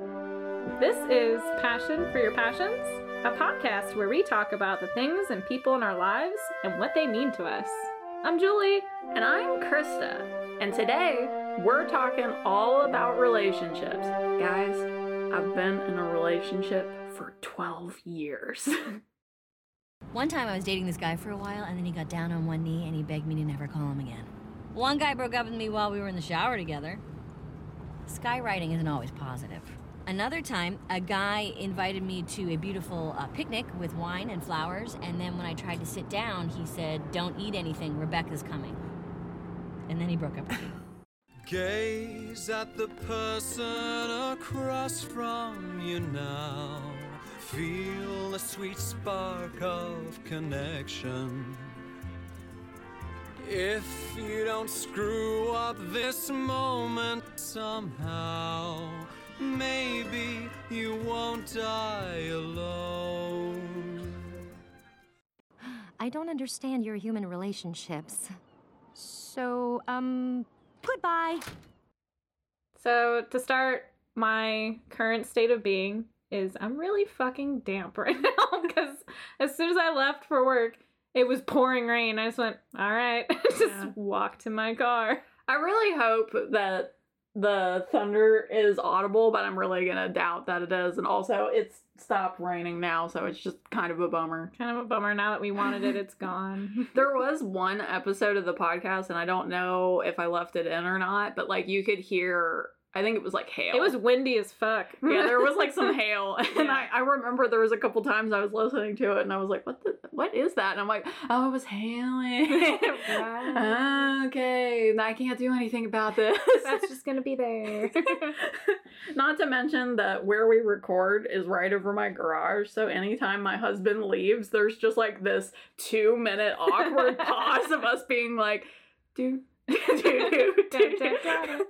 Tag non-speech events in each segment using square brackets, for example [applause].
This is Passion for Your Passions, a podcast where we talk about the things and people in our lives and what they mean to us. I'm Julie. And I'm Krista. And today we're talking all about relationships. Guys, I've been in a relationship for 12 years. [laughs] One time I was dating this guy for a while, and then he got down on one knee and he begged me to never call him again. One guy broke up with me while we were in the shower together. Skywriting isn't always positive. Another time, a guy invited me to a beautiful uh, picnic with wine and flowers, and then when I tried to sit down, he said, Don't eat anything, Rebecca's coming. And then he broke up with me. [laughs] Gaze at the person across from you now. Feel the sweet spark of connection. If you don't screw up this moment somehow, maybe you won't die alone. I don't understand your human relationships. So, um, goodbye. So, to start, my current state of being is I'm really fucking damp [laughs] right now because as soon as I left for work, it was pouring rain. I just went, all right, [laughs] just Yeah. walked to my car. I really hope that the thunder is audible, but I'm really gonna doubt that it is. And also, it's stopped raining now, so it's just kind of a bummer. Kind of a bummer now that we wanted it, it's gone. [laughs] [laughs] There was one episode of the podcast, and I don't know if I left it in or not, but like you could hear, I think it was like hail. It was windy as fuck. [laughs] yeah, there was like some hail, [laughs] and Yeah. I, I remember there was a couple times I was listening to it, and I was like, "What the? What is that?" And I'm like, "Oh, it was hailing." Wow. [laughs] okay, I can't do anything about this. That's just gonna be there. Not to mention that where we record is right over my garage, so anytime my husband leaves, there's just like this two minute awkward pause of us being like, do, do, do, do, do.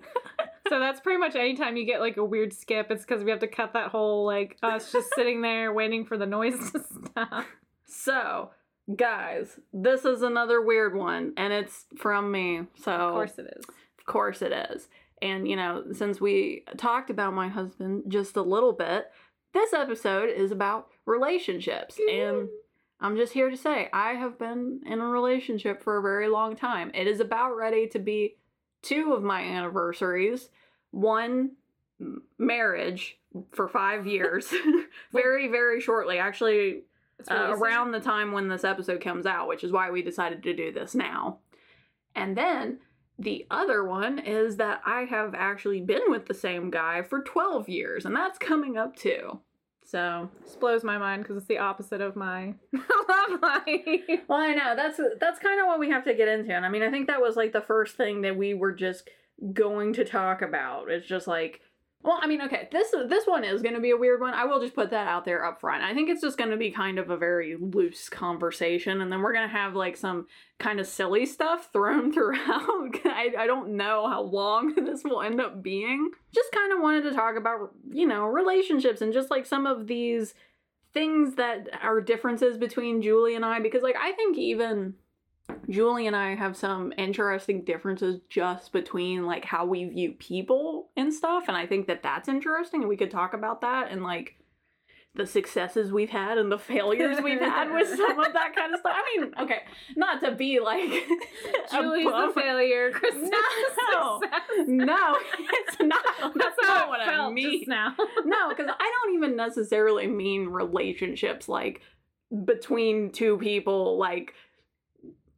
So that's pretty much anytime you get like a weird skip, it's because we have to cut that whole like us just [laughs] sitting there waiting for the noise to stop. So, guys, this is another weird one, and it's from me. So, Of course it is. Of course it is. And, you know, since we talked about my husband just a little bit, this episode is about relationships. And I'm just here to say, I have been in a relationship for a very long time. It is about ready to be two of my anniversaries, one marriage for five years, [laughs] [laughs] very, very shortly. Actually, uh, around the time when this episode comes out, which is why we decided to do this now. And then the other one is that I have actually been with the same guy for 12 years, and that's coming up too. So, This blows my mind because it's the opposite of my [laughs] love life. well, I know that's that's kind of what we have to get into, and I mean, I think that was like the first thing that we were just going to talk about. It's just like, well, I mean, okay, this this one is going to be a weird one. I will just put that out there up front. I think it's just going to be kind of a very loose conversation, and then we're going to have like some kind of silly stuff thrown [laughs] throughout. [laughs] I, I don't know how long [laughs] this will end up being. Just kind of wanted to talk about, you know, relationships and just like some of these things that are differences between Julie and I, because like I think even Julie and I have some interesting differences just between like how we view people and stuff, and I think that that's interesting, and we could talk about that and like the successes we've had and the failures we've had with some of that kind of stuff. I mean, okay, not to be like [laughs] Julie's a failure. Krista's No. success. No, it's not. [laughs] That's, That's not what I mean now. [laughs] no, because I don't even necessarily mean relationships like between two people. Like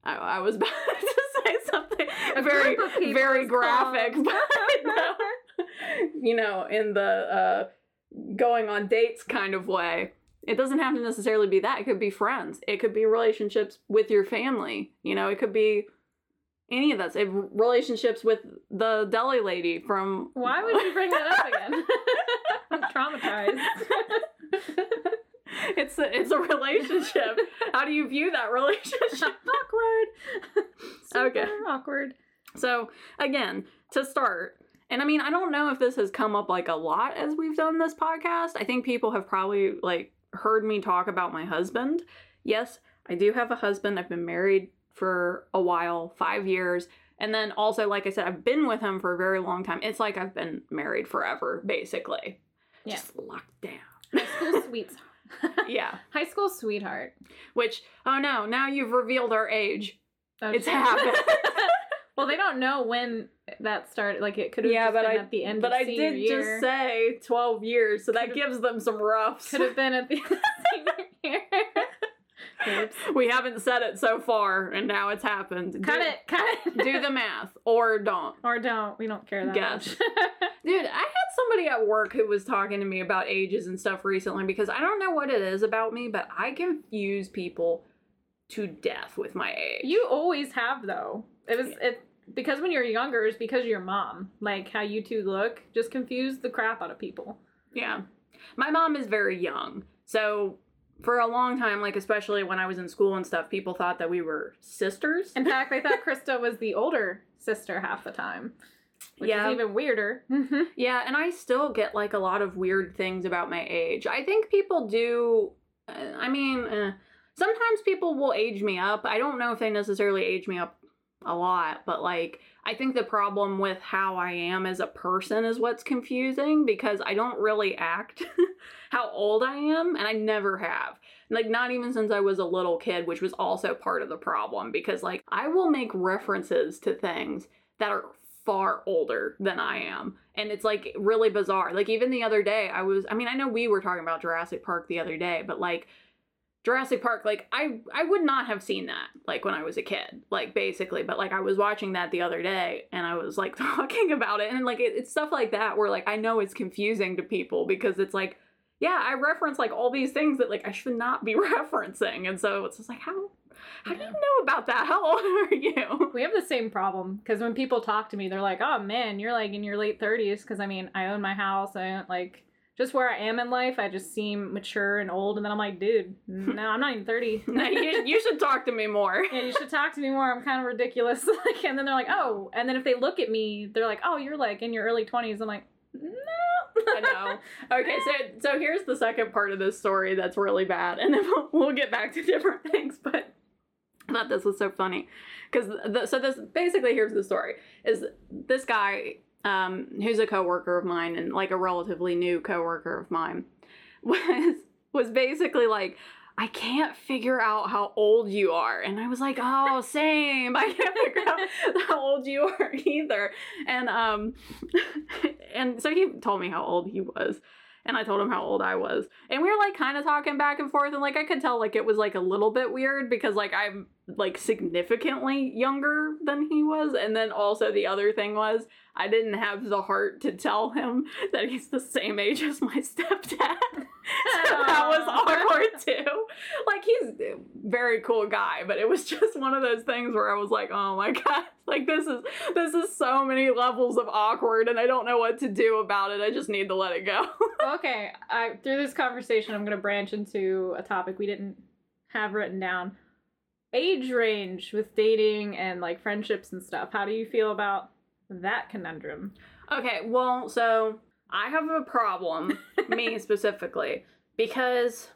I, I was [laughs] about to say something A very, group of people very graphic, but no, [laughs] you know, in the uh, going on dates kind of way. It doesn't have to necessarily be that. It could be friends. It could be relationships with your family. You know, it could be any of that. It, relationships with the deli lady from. Why would you bring that up again? [laughs] I'm traumatized. it's a it's a relationship. How do you view that relationship? Awkward. [laughs] Super Okay. awkward. So again, to start, and I mean, I don't know if this has come up like a lot as we've done this podcast. I think people have probably like heard me talk about my husband. Yes, I do have a husband. I've been married for a while, five years. And then also, like I said, I've been with him for a very long time. It's like I've been married forever, basically. Yeah. just locked down. High school [laughs] sweets. Yeah. [laughs] High school sweetheart. Which, oh no, now you've revealed our age. Oh, It's shit. happened. [laughs] well, they don't know when that started. Like it could have Yeah, but been I at the end but I did year. just say 12 years, so that Could've- gives them some roughs. could have been at the end of [laughs] senior year. Oops. [laughs] we haven't said it so far, and now it's happened. Cut do, it. Cut it. Do the [laughs] math, or don't. or don't. We don't care that Guess. much. [laughs] Dude, I had somebody at work who was talking to me about ages and stuff recently because I don't know what it is about me, but I confuse people to death with my age. you always have though. It was it because when you're younger, it's because of your mom. Like how you two look, just confuse the crap out of people. Yeah. My mom is very young. So for a long time, like especially when I was in school and stuff, people thought that we were sisters. In fact, they thought Krista was the older sister half the time. Which Yeah. is even weirder. Yeah, and I still get like a lot of weird things about my age. I think people do. Uh, I mean, uh, sometimes people will age me up. I don't know if they necessarily age me up a lot, but like, I think the problem with how I am as a person is what's confusing because I don't really act [laughs] how old I am, and I never have. Like, not even since I was a little kid, which was also part of the problem because, like, I will make references to things that are far older than I am. And it's like really bizarre. Like even the other day I was I mean I know we were talking about Jurassic Park the other day, but like Jurassic Park like I I would not have seen that like when I was a kid. Like basically, but like I was watching that the other day and I was like [laughs] talking about it and like it, it's stuff like that where like I know it's confusing to people because it's like yeah, I reference like all these things that like I should not be [laughs] referencing. And so it's just like how how do you know about that? How old are you? We have the same problem because when people talk to me, they're like, "Oh man, you're like in your late 30s." Because I mean, I own my house. I own, like just where I am in life. I just seem mature and old, and then I'm like, "Dude, [laughs] no, I'm not even 30." [laughs] No, you, you should talk to me more. yeah, you should talk to me more. I'm kind of ridiculous. like, and then they're like, "Oh," and then if they look at me, they're like, "Oh, you're like in your early 20s." I'm like, "No." I know. Okay, so so here's the second part of this story that's really bad, and then we'll, we'll get back to different [laughs] things. But I thought this was so funny because so this basically here's the story: is this guy um, who's a coworker of mine and like a relatively new coworker of mine [laughs] was was basically like. I can't figure out how old you are. And I was like, oh, same. [laughs] I can't figure out how old you are [laughs] either. And um [laughs] and so he told me how old he was. And I told him how old I was. And we were like kind of talking back and forth. And like I could tell like it was like a little bit weird because like I'm like significantly younger than he was. And then also the other thing was I didn't have the heart to tell him that he's the same age as my [laughs] stepdad. so that was awkward too. Like he's a very cool guy, but it was [laughs] just one of those things where I was like, "Oh my [laughs] god, like this is this is so many levels of awkward and I don't know what to do about it. I just need to let it go." okay, I, through this conversation, I'm going to branch into a topic we didn't have written down. Age range with dating and like friendships and stuff. How do you feel about that conundrum? Okay, well, so I have a problem, [laughs] me specifically, because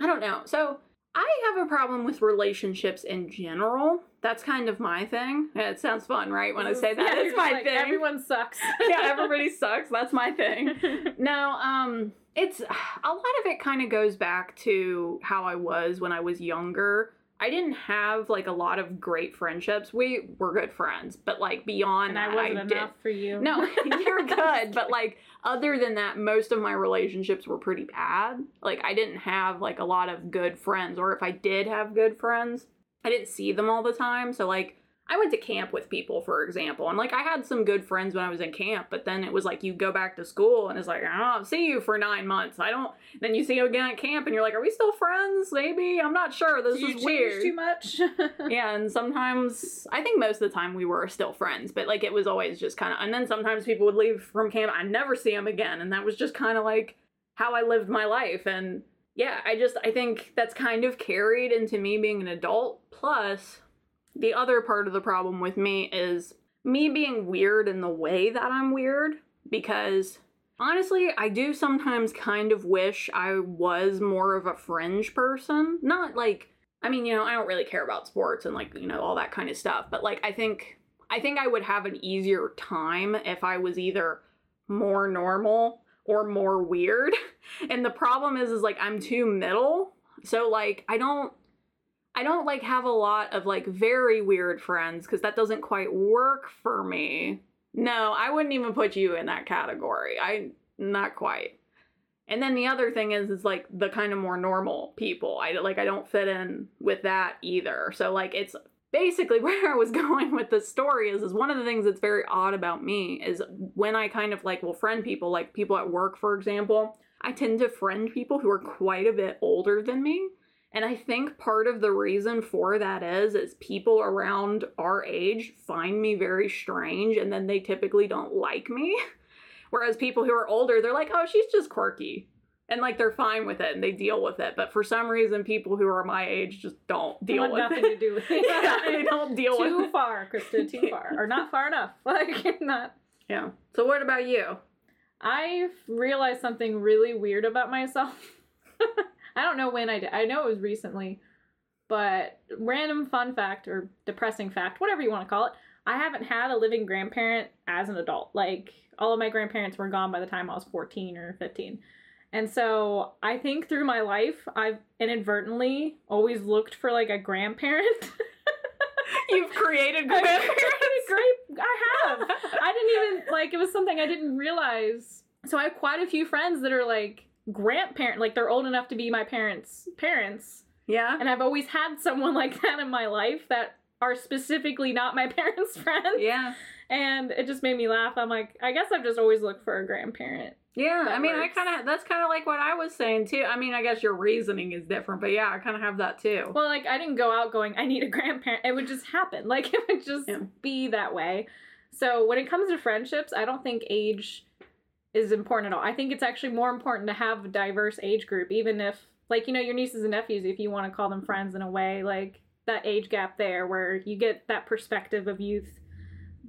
I don't know. So I have a problem with relationships in general. That's kind of my thing. Yeah, it sounds fun, right? When I say that, Yeah, it's my like, thing. Everyone sucks. [laughs] yeah, everybody sucks. That's my thing. [laughs] No, um, it's [sighs] a lot of it kind of goes back to how I was when I was younger. I didn't have like a lot of great friendships. We were good friends, but like beyond and that, I wasn't I did. enough for you. No, [laughs] [laughs] you're good, but like other than that, most of my relationships were pretty bad. Like I didn't have like a lot of good friends, or if I did have good friends, I didn't see them all the time. So like I went to camp with people, for example, and like I had some good friends when I was in camp, but then it was like you go back to school and it's like I don't see you for nine months. I don't. Then you see you again at camp and you're like, are we still friends? Maybe I'm not sure. This you is weird too much. [laughs] yeah, and sometimes I think most of the time we were still friends, but like it was always just kind of. And then sometimes people would leave from camp, I'd never see them again, and that was just kind of like how I lived my life. And yeah, I just I think that's kind of carried into me being an adult. Plus, the other part of the problem with me is me being weird in the way that I'm weird because honestly, I do sometimes kind of wish I was more of a fringe person. Not like I mean, you know, I don't really care about sports and like, you know, all that kind of stuff, but like I think I think I would have an easier time if I was either more normal or more weird. [laughs] And the problem is is like I'm too middle. So like I don't I don't like have a lot of like very weird friends cuz that doesn't quite work for me. No, I wouldn't even put you in that category. I not quite. And then the other thing is is like the kind of more normal people. I like I don't fit in with that either. So like it's basically [laughs] where I was going with the story is is one of the things that's very odd about me is when I kind of like will friend people, like people at work, for example, I tend to friend people who are quite a bit older than me. And I think part of the reason for that is is people around our age find me very strange and then they typically don't like me. [laughs] Whereas people who are older, they're like, "Oh, she's just quirky." And like they're fine with it and they deal with it. But for some reason people who are my age just don't deal with nothing it. to do with it. [laughs] yeah, they don't deal with too far, Krista. Too far, or not far enough. [laughs] Like not. Yeah. So what about you? I've realized something really weird about myself. I don't know when I did. I know it was recently, but random fun fact or depressing fact, whatever you want to call it. I haven't had a living grandparent as an adult. Like all of my grandparents were gone by the time I was 14 or 15. And so I think through my life, I've inadvertently always looked for like a grandparent. [laughs] You've created [laughs] grandparents. Great, I have. I didn't even like it was something I didn't realize. So I have quite a few friends that are like grandparent, like they're old enough to be my parents' parents, Yeah. and I've always had someone [laughs] like that in my life that are specifically not my [laughs] parents' friends. Yeah. And it just made me laugh. I'm like, I guess I've just always looked for a grandparent. Yeah. I mean, I kind of, that's kind of like what I was saying too. I mean, I guess your reasoning is different, but yeah, I kind of have that too. Well, like I didn't go out going, I need a grandparent. It would just happen. [laughs] Like it would just Yeah. be that way. So when it comes to friendships, I don't think age is important at all. I think it's actually more important to have a diverse age group, even if like, you know, your nieces and nephews, if you want to call them friends in a way, like that age gap there where you get that perspective of youth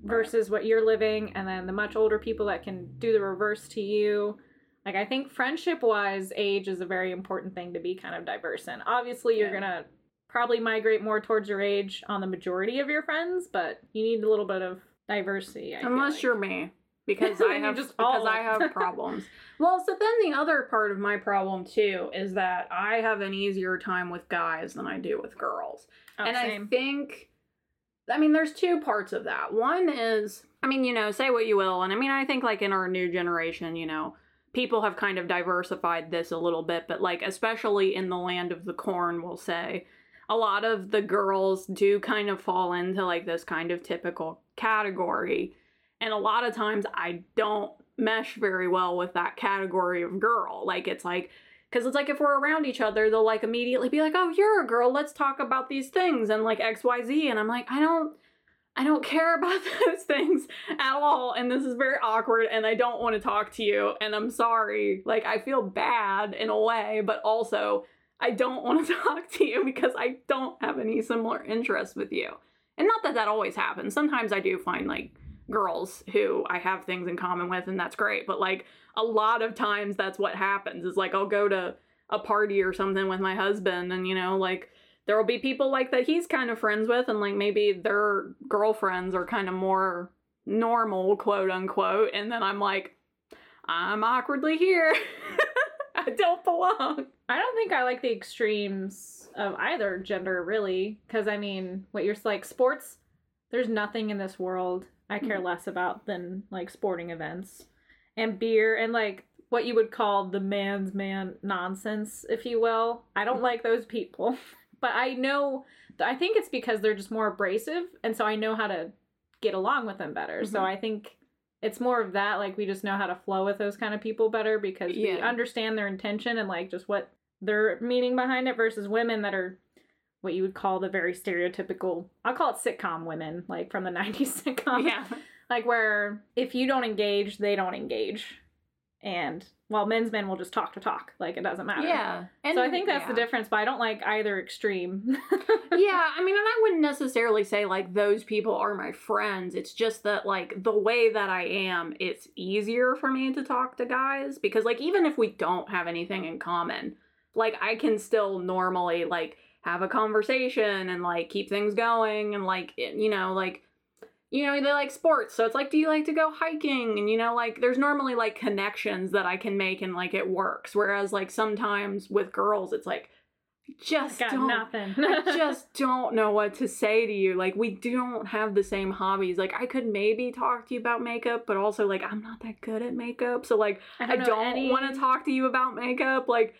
versus what you're living and then the much older people that can do the reverse to you. Like I think friendship wise, age is a very important thing to be kind of diverse in. Obviously, you're Yeah. gonna probably migrate more towards your age on the majority of your friends, but you need a little bit of diversity. I Unless like. you're me. Because I [laughs] have just because I have [laughs] problems. well, so then the other part of my problem too is that I have an easier time with guys than I do with girls. Oh, and same. I think, I mean, there's two parts of that. One is, I mean, you know, say what you will, and I mean, I think like in our new generation, you know, people have kind of diversified this a little bit, but like especially in the land of the corn, we'll say, a lot of the girls do kind of fall into like this kind of typical category. And a lot of times I don't mesh very well with that category of girl. Like it's like because it's like if we're around each other, they'll like immediately be like, "Oh, you're a girl. Let's talk about these things." And like X, Y, Z. And I'm like, I don't, I don't care about [laughs] those things at all. And this is very awkward. And I don't want to talk to you. And I'm sorry. Like I feel bad in a way, but also I don't [laughs] want to talk to you because I don't have any similar interests with you. And not that that always happens. Sometimes I do find like girls who I have things in common with, and that's great. But like a lot of times, that's what happens. Is like I'll go to a party or something with my husband, and you know, like there will be people like that he's kind of friends with, and like maybe their girlfriends are kind of more normal, quote unquote. And then I'm like, I'm awkwardly here. [laughs] I don't belong. I don't think I like the extremes of either gender really, because I mean, what you're like sports. There's nothing in this world I care less about than like sporting events and beer and like what you would call the man's man nonsense, if you will. I don't like those people, [laughs] but I know. I think it's because they're just more abrasive, and so I know how to get along with them better. So Mhm. I think it's more of that like we just know how to flow with those kind of people better because we understand their intention and like just what their meaning behind it versus women that are what you would call the very stereotypical I'll call it sitcom women like from the [laughs] 90s sitcom Yeah. like where if you don't engage they don't engage and while men's men will just talk to talk like it doesn't matter Yeah. And so I think that's the difference but I don't like either extreme [laughs] yeah, I mean, and I wouldn't necessarily say like those people are my friends. It's just that like the way that I am, it's easier for me to talk to guys because like even if we don't have anything in common, like I can still normally like have a conversation and like keep things going and like eh, you know like you know, they like sports. So it's like, do you like to go hiking? And, you know, like, there's normally like connections that I can make and like it works. Whereas, like, sometimes with girls, it's like, just Got don't. nothing. I [laughs] just don't know what to say to you. Like, we don't have the same hobbies. Like, I could maybe talk to you about makeup, but also, like, I'm not that good at makeup. So, like, I don't any- want to talk to you about makeup. Like,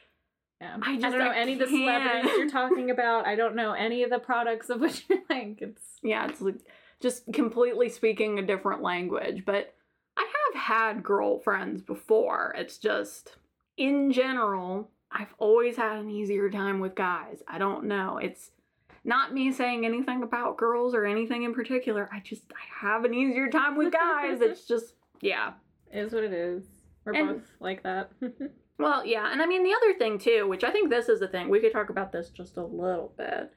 Yeah. I I, just- don't know I any of the celebrities you're talking about. I don't know any of the products of which you're like. It's yeah, it's like just completely speaking a different language. But I have had girlfriends before. It's just, in general, I've always had an easier time with guys. I don't know. It's not me saying anything about girls or anything in particular. I just, I have an easier time with guys. it's [laughs] just, yeah. is what it is. We're And- both like that. [laughs] Well, yeah, and I mean the other thing too, which I think this is the thing, we could talk about this just a little bit,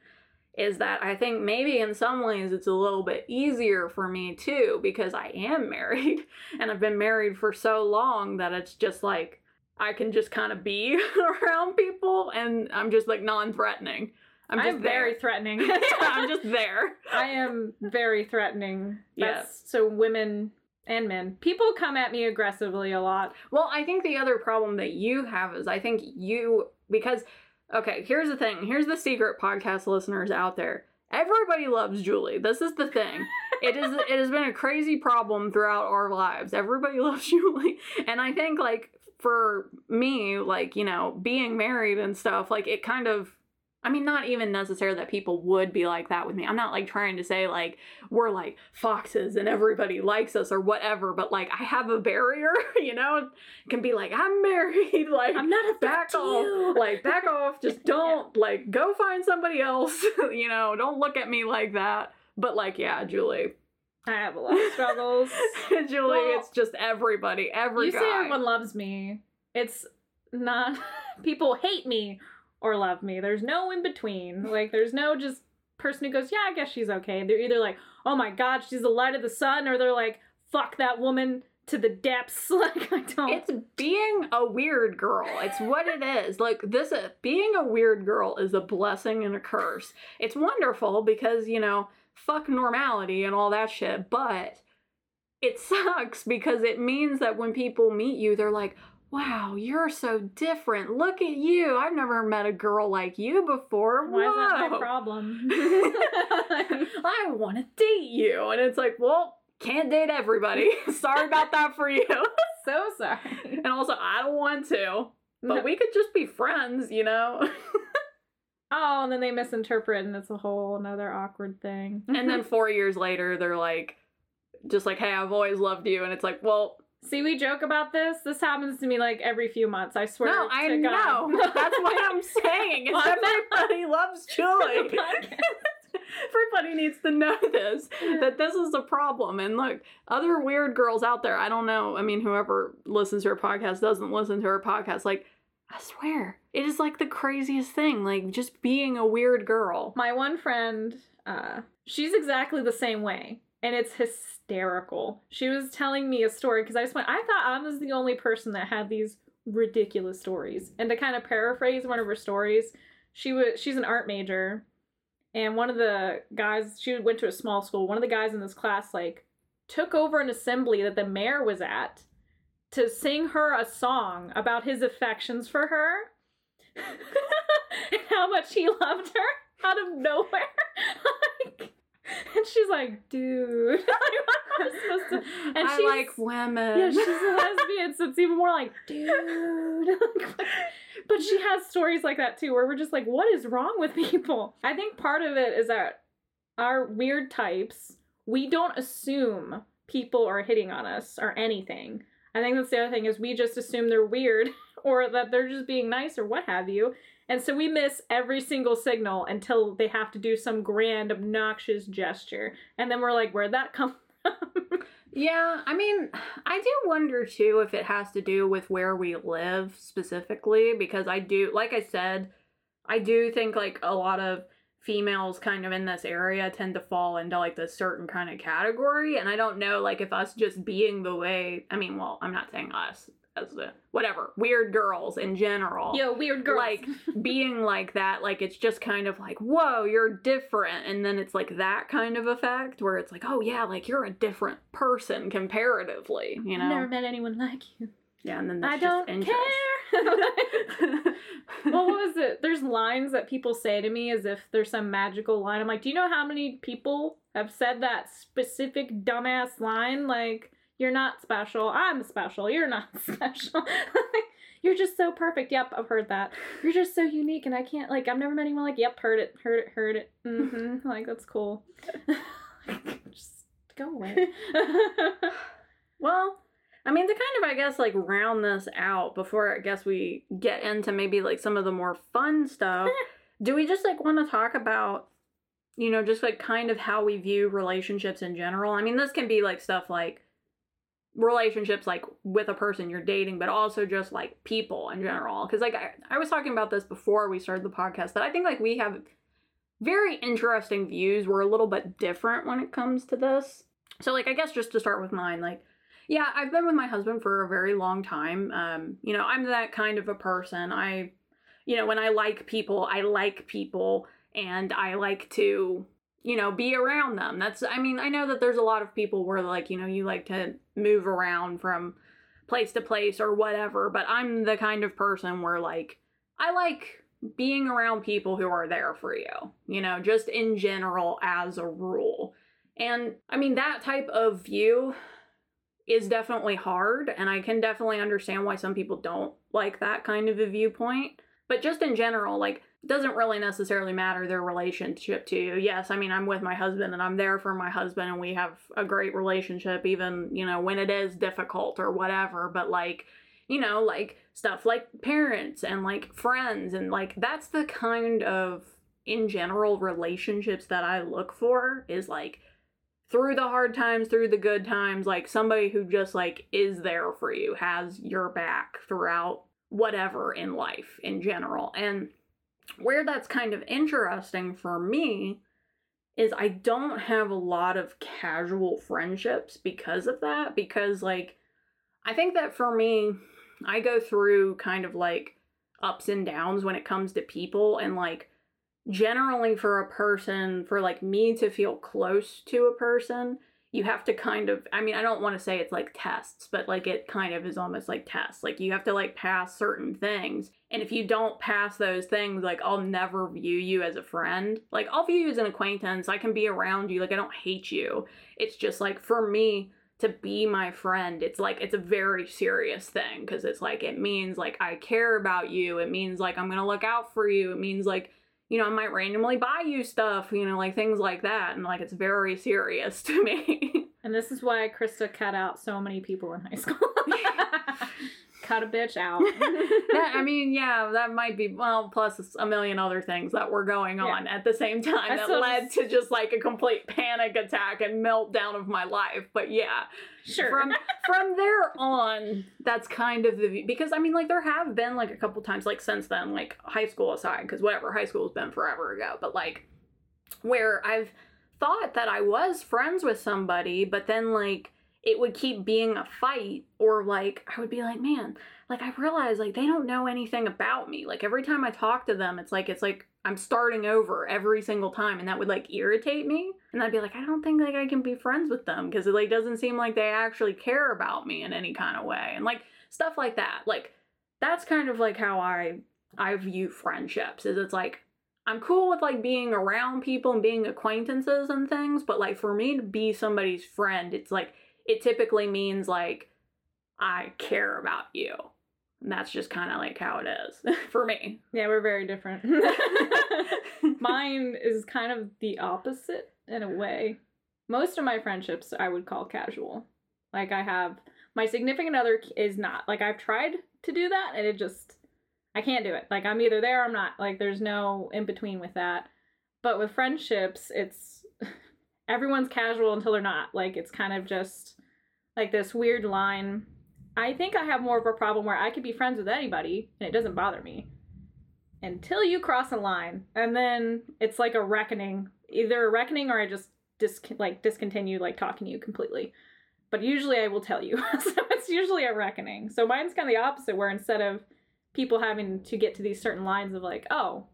is that I think maybe in some ways it's a little bit easier for me too, because I am [laughs] married and I've been married for so long that it's just like I can just kind of be [laughs] around people and I'm just like non-threatening. I'm [laughs] I'm, just very threatening. I'm just there. I am very threatening. Yes. That's so women and men. People come at me aggressively a lot. Well, I think the other problem that you have is I think you because okay, here's the thing. Here's the secret podcast listeners out there. Everybody loves Julie. This is the thing. [laughs] It is it has been a crazy problem throughout our lives. Everybody [laughs] loves Julie. And I think like for me, like, you know, being married and stuff, like it kind of I mean, not even necessary that people would be like that with me. I'm not like trying to say like we're like foxes and everybody likes us or whatever, but like I have a barrier, [laughs] you know? It can be like, I'm married, [laughs] like I'm not a back off. you. [laughs] Like back off. Just don't like go find somebody else. you know, don't look at me like that. But like, yeah, Julie. I have a lot of struggles. Julie, Well, it's just everybody. Every you guy. say everyone loves me. It's not people hate me or love me. There's no in between. Like there's no just person who goes, "Yeah, I guess she's okay." They're either like, "Oh my god, she's the light of the sun," or they're like, "Fuck that woman to the depths." [laughs] Like I don't It's being a weird girl. It's what it is. Like this uh, being a weird girl is a blessing and a curse. It's wonderful because, you know, fuck normality and all that shit, but it sucks because it means that when people meet you, they're like, "Wow, you're so different. Look at you. I've never met a girl like you before." Why is that my problem? [laughs] [laughs] I want to date you. And it's like, "Well, can't date everybody. [laughs] Sorry about that for you." so sorry. And also, I don't want to. But we could just be friends, you know? Oh, and then they misinterpret, and it's a whole another awkward thing. and then four years later, they're like, just like, hey, I've always loved you. And it's like, well, see, we joke about this. This happens to me like every few months. I swear. no, I God. know. [laughs] That's what I'm saying. Is Well, I'm not- everybody loves [laughs] Julie. Everybody needs to know this that this is a problem. And look, other weird girls out there, I don't know. I mean, whoever listens to her podcast doesn't listen to her podcast. Like, I swear, it is like the craziest thing. Like, just being a weird girl. My one friend, uh, she's exactly the same way, and it's hysterical. She was telling me a story because I just went, I thought I was the only person that had these ridiculous stories. And to kind of paraphrase one of her stories, she was she's an art major, and one of the guys she went to a small school. One of the guys in this class like took over an assembly that the mayor was at to sing her a song about his affections for her [laughs] and how much he loved her out of nowhere. [laughs] like, [laughs] and she's like, dude, like, what am I supposed to? [laughs] And I she's like women. yeah, she's a [laughs] lesbian, so it's even more like, dude. but she has stories like that too, where we're just like, what is wrong with people? I think part of it is that our weird types, we don't assume people are hitting on us or anything. I think that's the other thing is we just assume they're weird or that they're just being nice or what have you. And so we miss every single signal until they have to do some grand, obnoxious gesture. And then we're like, where'd that come [laughs] from? Yeah, I mean, I do wonder too if it has to do with where we live specifically because I do, like I said, I do think like a lot of females kind of in this area tend to fall into like this certain kind of category and I don't know like if us just being the way, I mean, well, I'm not saying us. As the whatever weird girls in general Yo, weird girls. like [laughs] being like that like it's just kind of like whoa you're different and then it's like that kind of effect where it's like oh yeah like you're a different person comparatively you know I've never met anyone like you. yeah and then that's I don't just care. [laughs] well, what was it? There's lines that people say to me as if there's some magical line. I'm like, do you know how many people have said that specific dumbass line? Like, you're not special. I'm special. You're not [laughs] special. [laughs] you're just so perfect. Yep, I've heard that. You're just so unique, and I can't like. I've never met anyone like. Yep, heard it, heard it, heard it. Mm-hmm. [laughs] like that's cool. just go away. Well, I mean, to kind of, I guess, like round this out before I guess we get into maybe like some of the more fun stuff, do we just like want to talk about, you know, just like kind of how we view relationships in general? I mean, this can be like stuff like relationships like with a person you're dating, but also just like people in general. Because like I, I was talking about this before we started the podcast that I think like we have very interesting views. We're a little bit different when it comes to this. So like I guess just to start with mine, like yeah, I've been with my husband for a very long time. Um, you know, I'm that kind of a person. I you know, when I like people, I like people and I like to, you know, be around them. That's I mean, I know that there's a lot of people where like, you know, you like to move around from place to place or whatever, but I'm the kind of person where like I like being around people who are there for you, you know, just in general as a rule. And I mean, that type of view is definitely hard, and I can definitely understand why some people don't like that kind of a viewpoint. But just in general, like, doesn't really necessarily matter their relationship to you. Yes, I mean, I'm with my husband and I'm there for my husband, and we have a great relationship, even, you know, when it is difficult or whatever. But, like, you know, like stuff like parents and like friends, and like that's the kind of, in general, relationships that I look for is like through the hard times, through the good times, like somebody who just like is there for you, has your back throughout whatever in life in general. And where that's kind of interesting for me is I don't have a lot of casual friendships because of that because like I think that for me I go through kind of like ups and downs when it comes to people and like generally for a person for like me to feel close to a person you have to kind of i mean i don't want to say it's like tests but like it kind of is almost like tests. Like you have to like pass certain things and if you don't pass those things like i'll never view you as a friend. Like i'll view you as an acquaintance i can be around you like i don't hate you. It's just like for me to be my friend it's like it's a very serious thing because it's like it means like i care about you it means like i'm gonna look out for you it means like you know, I might randomly buy you stuff, you know, like things like that. And like it's very serious [laughs] to me. and this is why Krista cut out so many people in high school. [laughs] [laughs] cut a bitch out. [laughs] that, I [laughs] mean, yeah, that might be, well, plus a million other things that were going on at the same time I that led just- to just like a complete panic attack and meltdown of my life. But yeah, sure. from [laughs] from there on that's kind of the view because i mean like there have been like a couple times like since then like high school aside because whatever high school's been forever ago but like where i've thought that i was friends with somebody but then like it would keep being a fight or like i would be like man like i realize like they don't know anything about me. Like every time i talk to them it's like it's like i'm starting over every single time and that would like irritate me. And i'd be like i don't think like i can be friends with them because it like doesn't seem like they actually care about me in any kind of way. And like stuff like that. Like that's kind of like how i i view friendships is it's like i'm cool with like being around people and being acquaintances and things but like for me to be somebody's friend it's like it typically means like i care about you and that's just kind of like how it is [laughs] for me yeah, we're very different. [laughs] Mine is kind of the opposite in a way. Most of my friendships I would call casual. Like I have my significant other is not. Like I've tried to do that and it just I can't do it. Like I'm either there or I'm not. Like there's no in between with that. But with friendships, it's [laughs] everyone's casual until they're not. Like it's kind of just like this weird line. I think I have more of a problem where I could be friends with anybody and it doesn't bother me until you cross a line and then it's like a reckoning either a reckoning or i just dis- like discontinue like talking to you completely but usually i will tell you [laughs] so it's it's usually a reckoning. So mine's kind of the opposite, where instead of people having to get to these certain lines of like, oh,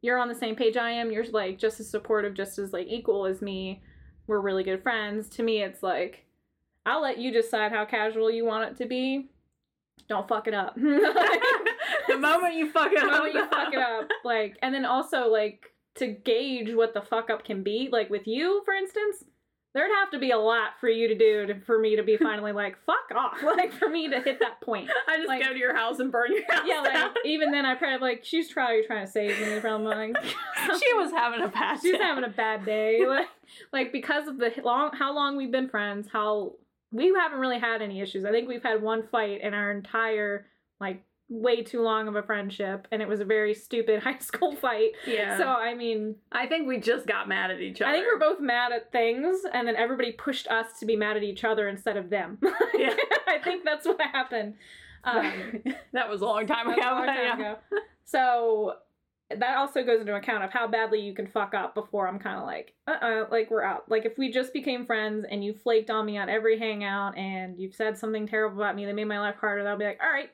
you're on the same page I am, you're like just as supportive, just as like equal as me, we're really good friends. To me, it's like, I'll let you decide how casual you want it to be. Don't fuck it up. [laughs] the moment you fuck it the up, moment you fuck it up, [laughs] like, and then also like to gauge what the fuck up can be, like with you, for instance, there'd have to be a lot for you to do to, for me to be [laughs] finally like, fuck off, like for me to hit that point. I just like- go to your house and burn your house Yeah, down. like even then, I probably like she's probably trying to save me from like she was having a bad she's day. having a bad day, like like because of the long how long we've been friends, how we haven't really had any issues. I think we've had one fight in our entire like way too long of a friendship, and it was a very stupid [laughs] high school fight. yeah. So I mean, I think we just got mad at each other. I think we're both mad at things, and then everybody pushed us to be mad at each other instead of them. [laughs] Yeah. I think that's what happened. [laughs] Um, that was a long time ago. a long time ago. So that also goes into account of how badly you can fuck up before I'm kind of like, uh uh like we're out. Like if we just became friends and you flaked on me on every hangout and you've said something terrible about me that made my life harder, I'll be like, all right,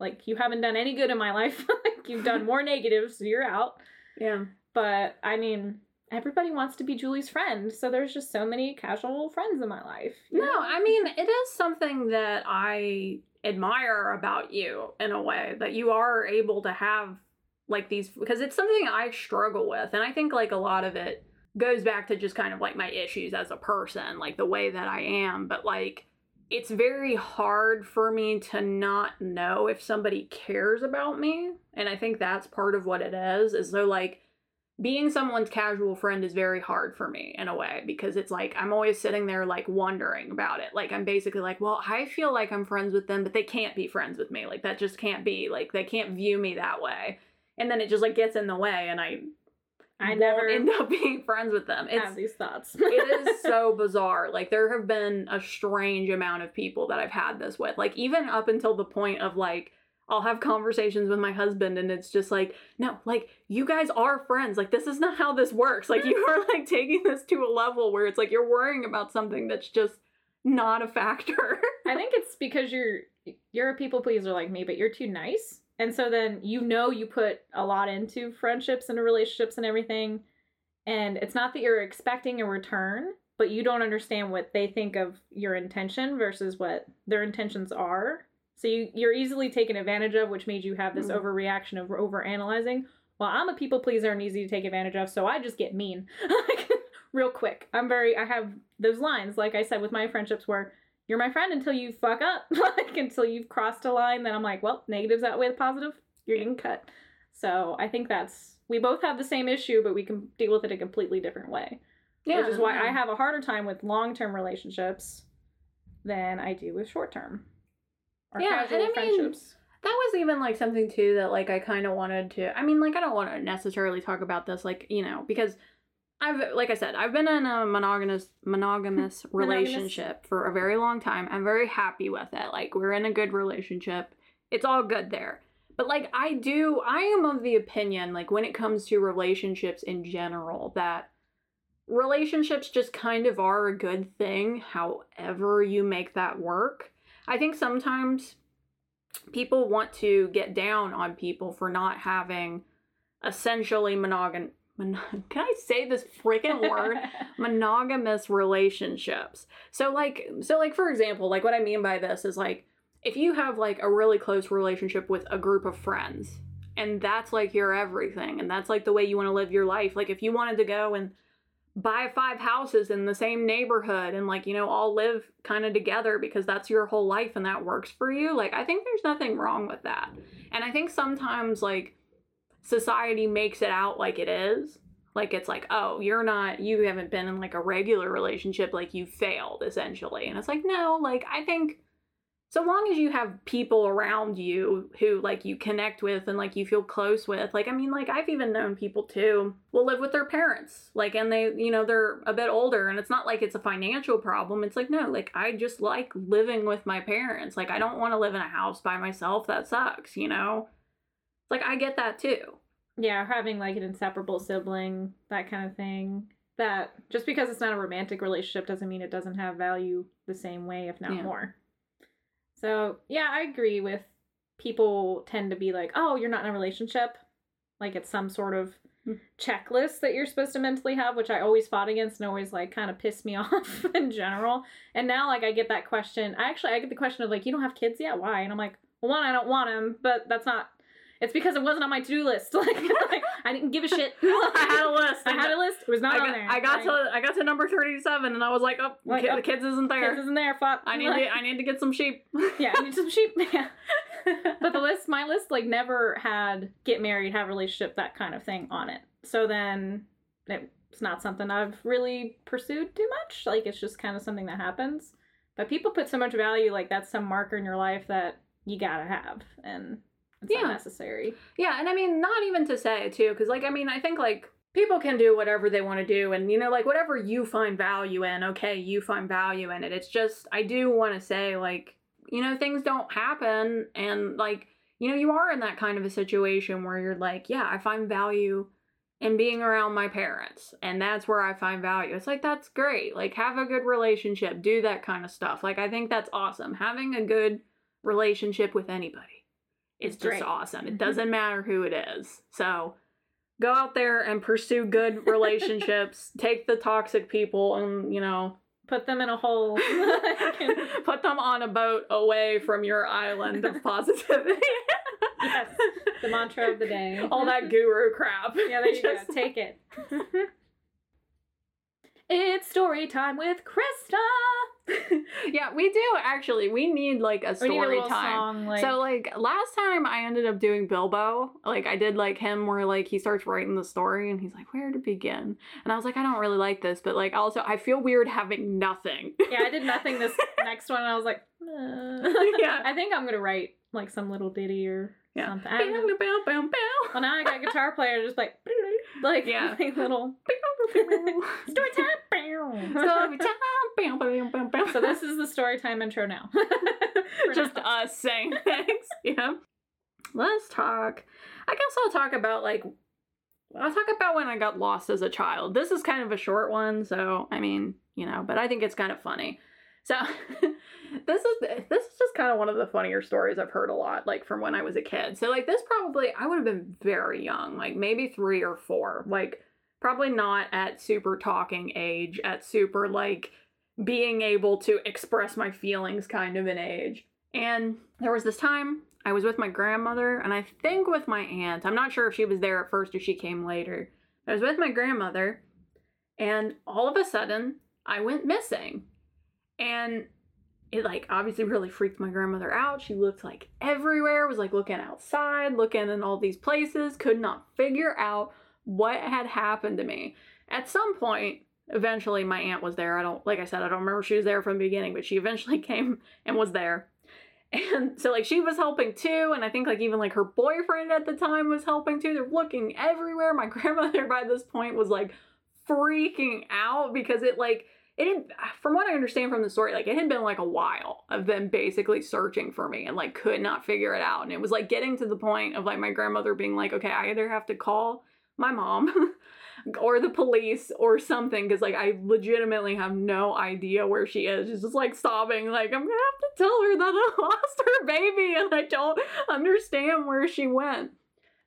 like you haven't done any good in my life. [laughs] like you've done more negatives, so you're out. Yeah. But I mean, everybody wants to be Julie's friend, so there's just so many casual friends in my life. No, know? I mean, it is something that I admire about you in a way that you are able to have like these because it's something I struggle with. And I think like a lot of it goes back to just kind of like my issues as a person, like the way that I am. But like, it's very hard for me to not know if somebody cares about me. And I think that's part of what it is. Is so like, being someone's casual friend is very hard for me in a way because it's like I'm always sitting there like wondering about it. Like I'm basically like, well, I feel like I'm friends with them, but they can't be friends with me. Like that just can't be. Like they can't view me that way. And then it just like gets in the way and I I never end up [laughs] being friends with them. It's have these thoughts. it is [laughs] so bizarre. Like there have been a strange amount of people that I've had this with. Like even up until the point of like I'll have conversations with my husband and it's just like, no, like you guys are friends. Like this is not how this works. Like you are like taking this to a level where it's like you're worrying about something that's just not a factor. I think it's because you're you're a people pleaser like me, but you're too nice. And so then you know you put a lot into friendships and relationships and everything. And it's not that you're expecting a return, but you don't understand what they think of your intention versus what their intentions are. So you, you're easily taken advantage of, which made you have this Mhm. overreaction of over analyzing. Well, I'm a people pleaser and easy to take advantage of, so I just get mean. [laughs] like real quick. I'm very I have those lines, like I said with my friendships where you're my friend until you fuck up. [laughs] like until you've crossed a line, then I'm like, well, negatives outweigh the positive. You're getting cut. So I think that's we both have the same issue, but we can deal with it a completely different way. Yeah, which is why I have a harder time with long term relationships than I do with short term. Or Yeah, and I mean. That was even like something too that like I kind of wanted to. I mean, like I don't want to necessarily talk about this, like you know, because I've like I said, I've been in a monogamous [laughs] monogamous relationship for a very long time. I'm very happy with it. Like we're in a good relationship. It's all good there. But like I do, I am of the opinion like when it comes to relationships in general that relationships just kind of are a good thing however you make that work. I think sometimes people want to get down on people for not having essentially monogam mon- [laughs] can I say this freaking word [laughs] monogamous relationships. So like so like for example, like what I mean by this is like if you have like a really close relationship with a group of friends and that's like your everything and that's like the way you want to live your life, like if you wanted to go and buy five houses in the same neighborhood and like you know all live kind of together because that's your whole life and that works for you like i think there's nothing wrong with that and i think sometimes like society makes it out like it is like it's like oh you're not you haven't been in like a regular relationship like you failed essentially. And it's like no like i think so long as you have people around you who like you connect with and like you feel close with like i mean like i've even known people too will live with their parents like and they you know they're a bit older and it's not like it's a financial problem. It's like no like i just like living with my parents. Like i don't want to live in a house by myself. That sucks you know like i get that too yeah, having like an inseparable sibling, that kind of thing. That just because it's not a romantic relationship doesn't mean it doesn't have value the same way, if not Yeah. more. So, yeah, I agree with people tend to be like, "Oh, you're not in a relationship." Like it's some sort of Hmm. checklist that you're supposed to mentally have, which I always fought against and always like kind of pissed me [laughs] off in general. And now like I get that question. I actually I get the question of like, "You don't have kids yet? Why?" And I'm like, "Well, one, I don't want them, but that's not it's because it wasn't on my to-do list. [laughs] like, like, I didn't give a shit. [laughs] I had a list. [laughs] I had a list. It was not I on got, there. I got Like, to I got to number thirty seven, and I was like, oh, Like, ki- oh, the kids isn't there. Kids isn't there. Fuck. I need to I need to get some sheep. yeah, I need some sheep. Yeah. but the list, my list, like never had get married, have a relationship, that kind of thing on it. So then it's not something I've really pursued too much. Like it's just kind of something that happens. But people put so much value, like that's some marker in your life that you gotta have, and it's Yeah. necessary. Yeah, and I mean, not even to say too, because like I mean, I think like people can do whatever they want to do, and you know, like whatever you find value in, okay, you find value in it. It's just I do want to say like you know things don't happen, and like you know you are in that kind of a situation where you're like, yeah, I find value in being around my parents, and that's where I find value. It's like that's great. Like have a good relationship, do that kind of stuff. Like I think that's awesome. Having a good relationship with anybody it's just great. awesome. It Mhm. doesn't matter who it is. So go out there and pursue good [laughs] relationships. Take the toxic people and, you know, Put them in a hole. [laughs] [laughs] put them on a boat away from your island of positivity. Yes, the mantra of the day. All that guru crap. Yeah, there you Just- go. Take it. It's story time with Krista. [laughs] yeah, we do actually. We need like a need a story time. song, like, so like last time I ended up doing Bilbo, like I did like him where like he starts writing the story and he's like, where to begin? And I was like, I don't really like this, but like also I feel weird having nothing. yeah, I did [laughs] nothing this next one, and I was like, uh. [laughs] Yeah. I think I'm gonna write like some little ditty or Yeah. something. Know. Bow, bow, bow, well, now I got a guitar player, just like, like Yeah. [laughs] like little [laughs] story time. Story [laughs] so this is the story time intro now. Just now. us saying things. yeah. Let's talk. I guess I'll talk about like I'll talk about when I got lost as a child. This is kind of a short one, so I mean, you know, but I think it's kind of funny. So [laughs] this is this is just kind of one of the funnier stories I've heard a lot, like from when I was a kid. So like this probably I would have been very young, like maybe three or four, like probably not at super talking age, at super like being able to express my feelings kind of an age. And there was this time I was with my grandmother and I think with my aunt. I'm not sure if she was there at first or she came later. I was with my grandmother and all of a sudden I went missing. And it like obviously really freaked my grandmother out. She looked like everywhere, was like looking outside, looking in all these places, could not figure out what had happened to me. At some point, eventually my aunt was there. I don't like I said, I don't remember she was there from the beginning, but she eventually [laughs] came and was there. And so like she was helping too, and I think like even like her boyfriend at the time was helping too. They're looking everywhere. My [laughs] grandmother by this point was like freaking out because it like it had, from what I understand from the story, like it had been like a while of them basically searching for me and like could not figure it out. And it was like getting to the point of like my grandmother being like, okay, I either have to call my mom [laughs] or the police or something because like I legitimately have no idea where she is. She's just like sobbing, like, I'm gonna have to tell her that I [laughs] lost her baby and I don't understand where she went.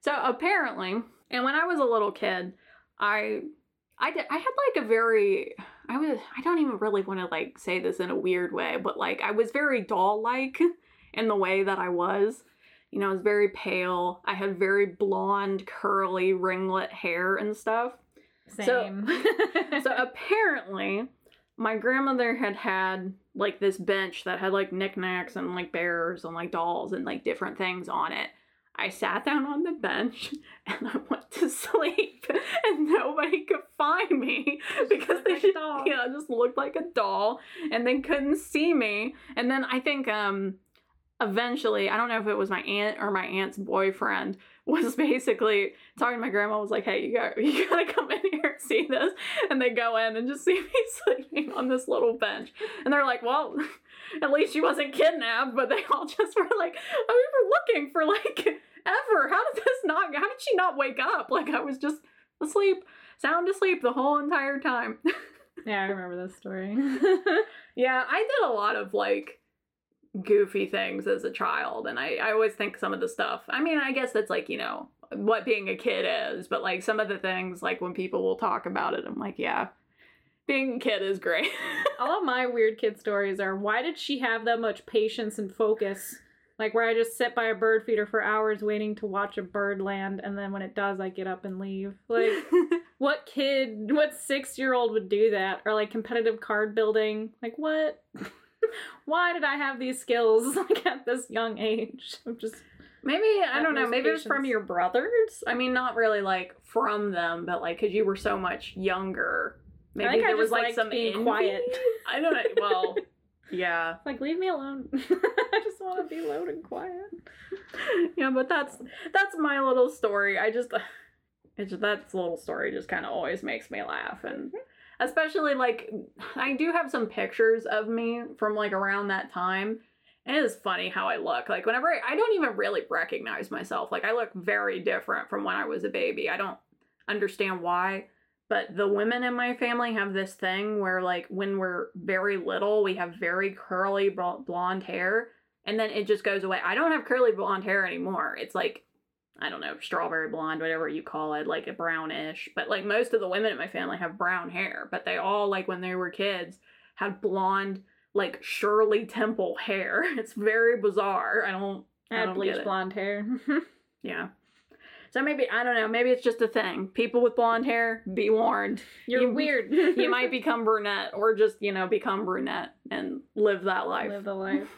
So apparently, and when I was a little kid, I I did I had like a very I was I don't even really want to like say this in a weird way, but like I was very doll like in the way that I was. You know, I was very pale. I had very blonde, curly, ringlet hair and stuff. Same. So [laughs] apparently, my grandmother had had like this bench that had like knickknacks and like bears and like dolls and like different things on it. I sat down on the bench [laughs] and I went to sleep, [laughs] and nobody could find me because they like [laughs] yeah just looked like a doll, and they couldn't see me. And then I think um eventually I don't know if it was my aunt or my aunt's boyfriend [laughs] was basically talking to my grandma was like, "Hey, you got [laughs] you gotta come in here and see this." And they go in and just see [laughs] me sleeping on this little bench, and they're like, "Well." At least she wasn't kidnapped, but they all just were like, oh, we were looking for like ever. How did this not, how did she not wake up? Like I was just asleep, sound asleep the whole entire time. yeah, I remember this story. yeah, I did a lot of like goofy things as a child and I, I always think some of the stuff i mean i guess that's like you know what being a kid is but like some of the things like when people will talk about it i'm like yeah being a kid is great [laughs] All of my weird kid stories are why did she have that much patience and focus? Like where I just sit by a bird feeder for hours waiting to watch a bird land and then when it does I get up and leave. Like [laughs] what kid, what 6-year-old would do that or like competitive card building? Like what? [laughs] [laughs] why did I have these skills [laughs] like at this young age? I'm just maybe i don't know maybe it was from your brothers i mean not really like from them but like because you were so much younger maybe think I there was like some being envy? quiet. [laughs] i don't know well yeah like leave me alone. I just want to be alone and quiet. yeah, but that's that's my little story. I just [sighs] it's that little story just kind of always makes me laugh and mm-hmm. Especially like I do have some pictures of me from like around that time. And it is funny how I look. Like whenever I, I don't even really recognize myself. Like I look very different from when I was a baby. I don't understand why. But the women in my family have this thing where like when we're very little, we have very curly bl- blonde hair and then it just goes away. I don't have curly blonde hair anymore. It's like I don't know, strawberry blonde, whatever you call it, like a brownish. But like most of the women in my family have brown hair, but they all like when they were kids had blonde like Shirley Temple hair. [laughs] It's very bizarre. I don't I I had don't bleach blonde hair. [laughs] Yeah. So maybe I don't know, maybe it's just a thing. People with blonde hair, be warned. You're You- weird. [laughs] You might become brunette or just, you know, become brunette and live that life. Live the life.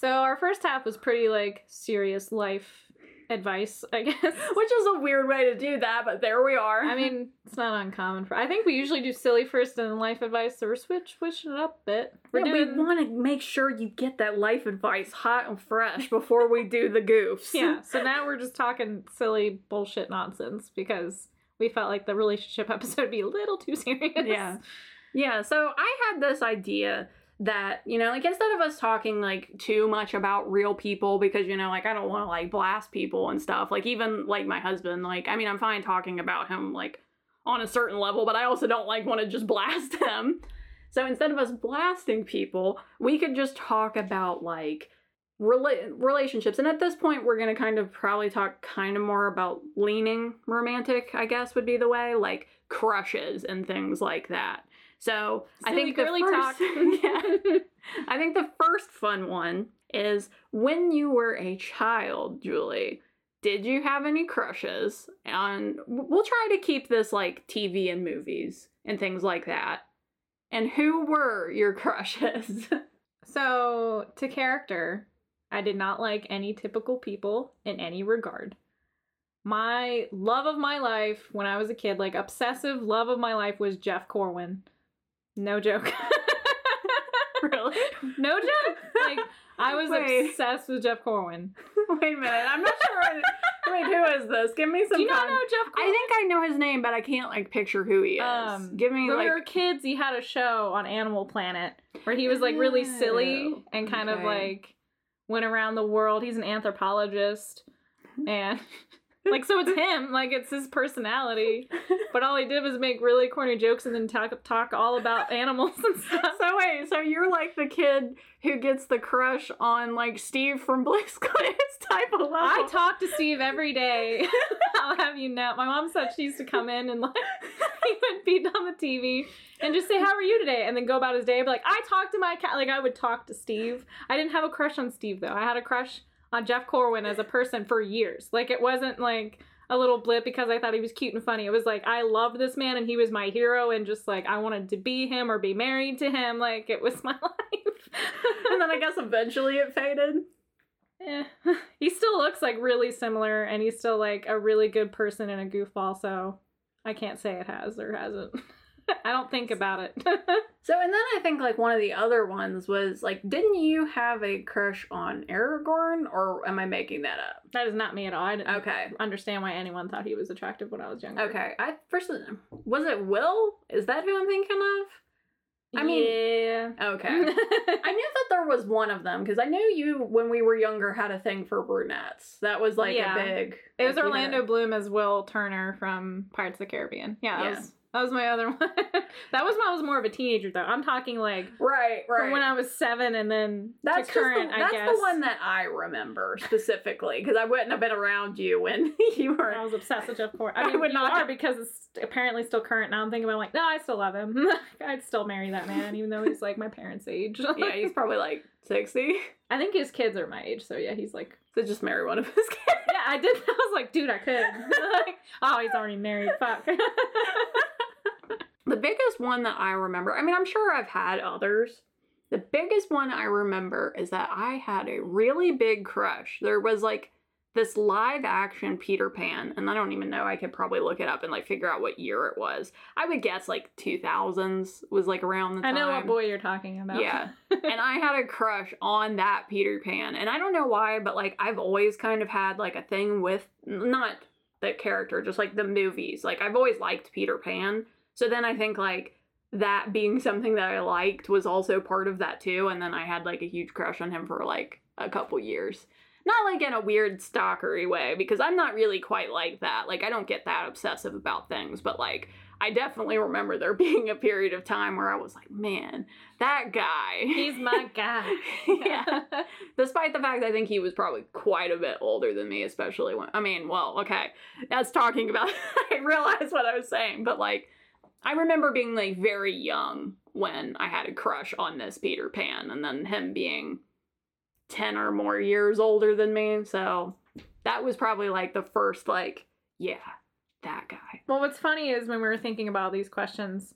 So our first half was pretty like serious life advice, I [laughs] guess. Which is a weird way to do that, but there we are. I mean, [laughs] it's not uncommon for. I think we usually do silly first and life advice, so we're switch switching it up a bit. We're Yeah, doing we want to make sure you get that life advice hot and fresh before we do the goofs. [laughs] yeah. So now we're just talking silly bullshit nonsense because we felt like the relationship episode would be a little too serious. Yeah. Yeah, so I had this idea that, you know, like instead of us talking like too much about real people because, you know, like I don't want to like blast people and stuff. Like even like my husband, like I mean, I'm fine talking about him like on a certain level, but I also don't like want to just blast [laughs] him. So instead of us blasting people, we could just talk about like rela- relationships. And at this point, we're going to kind of probably talk kind of more about leaning romantic, I guess would be the way, like crushes and things like that. So I think the girly first, [laughs] yeah, I think the first fun one is when you were a child, Julie. Did you have any crushes? And we'll try to keep this like TV and movies and things like that. And who were your [laughs] crushes? So, to character, I did not like any typical people in any regard. My love of my life when I was a kid, like obsessive love of my life, was Jeff Corwin. No joke. [laughs] really? no joke. Like, I was Wait. obsessed with Jeff Corwin. [laughs] Wait a minute. I'm not sure. Wait, who is this? Give me some. Do you not con- know Jeff Corwin? I think I know his name, but I can't like picture who he is. Um, Give me when like. we were kids, he had a show on Animal Planet where he was like really silly Oh, and kind of like went around the world. He's an anthropologist [laughs] and like so it's him, like it's his personality. But all he did was make really corny jokes and then talk talk all about animals and [laughs] stuff. So wait, so you're like the kid who gets the crush on like Steve from Blue's Clues type of level. I talk to Steve every day. [laughs] I'll have you know. My mom said she used to come in and like [laughs] he would be on the TV and just say, "How are you today?" and then go about his day. But like, I talked to my cat. Like, I would talk to Steve. I didn't have a crush on Steve though. I had a crush on Jeff Corwin as a person for years. Like, it wasn't like a little blip because I thought he was cute and funny. It was like I loved this man and he was my hero and just like I wanted to be him or be married to him. Like, it was [laughs] my life. and then I guess eventually it faded. Eh. he still looks like really similar and he's still like a really good person and a goofball so i can't say it has or hasn't [laughs] [laughs] i don't think about it [laughs] So and then I think like one of the other ones was like, didn't you have a crush on Aragorn, or am I making that up? that is not me at all i didn't Okay. understand why anyone thought he was attractive when i was younger Okay. I first was it Will? Is that who I'm thinking of? I mean- yeah Okay. [laughs] I knew that there was one of them because I knew you when we were younger had a thing for brunettes. That was like Yeah. a big. it was like, you had orlando bloom as will turner from pirates of the caribbean yeah Yeah. was That was my other [laughs] one. that was when I was more of a teenager, though. I'm talking like Right, right. from when I was seven and then that's to current. the, that's I guess the one that I remember specifically because I wouldn't have been around you when [laughs] you were. I was obsessed with Jeff Ford. I I would not are because it's apparently still current. Now I'm thinking about like, no, I still love him. [laughs] I'd still marry that man, even though he's like my parents' age. yeah, he's probably like sixty. I think his kids are my age, so yeah, he's like, So just marry one of his kids. yeah, I did. I was like, dude, I could. like, oh, he's already married. Fuck. The biggest one that I remember, I mean, I'm sure I've had others. The biggest one I remember is that I had a really big crush. There was like this live action Peter Pan, and I don't even know, I could probably look it up and like figure out what year it was. I would guess like 2000s was like around the time. I know what boy you're talking about. Yeah. [laughs] and I had a crush on that Peter Pan. And I don't know why, but like I've always kind of had like a thing with not the character, just like the movies. Like I've always liked Peter Pan. So then I think like that being something that I liked was also part of that too. And then I had like a huge crush on him for like a couple years. Not like in a weird stalkery way, because I'm not really quite like that. Like I don't get that obsessive about things, but like I definitely remember there [laughs] being a period of time where I was like, man, that guy. He's my [laughs] guy. yeah. [laughs] Despite the fact I think he was probably quite a bit older than me, especially when I mean, well, okay, that's talking about I realized what I was saying, but like I remember being like very young when I had a crush on this Peter Pan and then him being 10 or more years older than me. So that was probably like the first like, yeah, that guy. Well, what's funny is when we were thinking about these questions,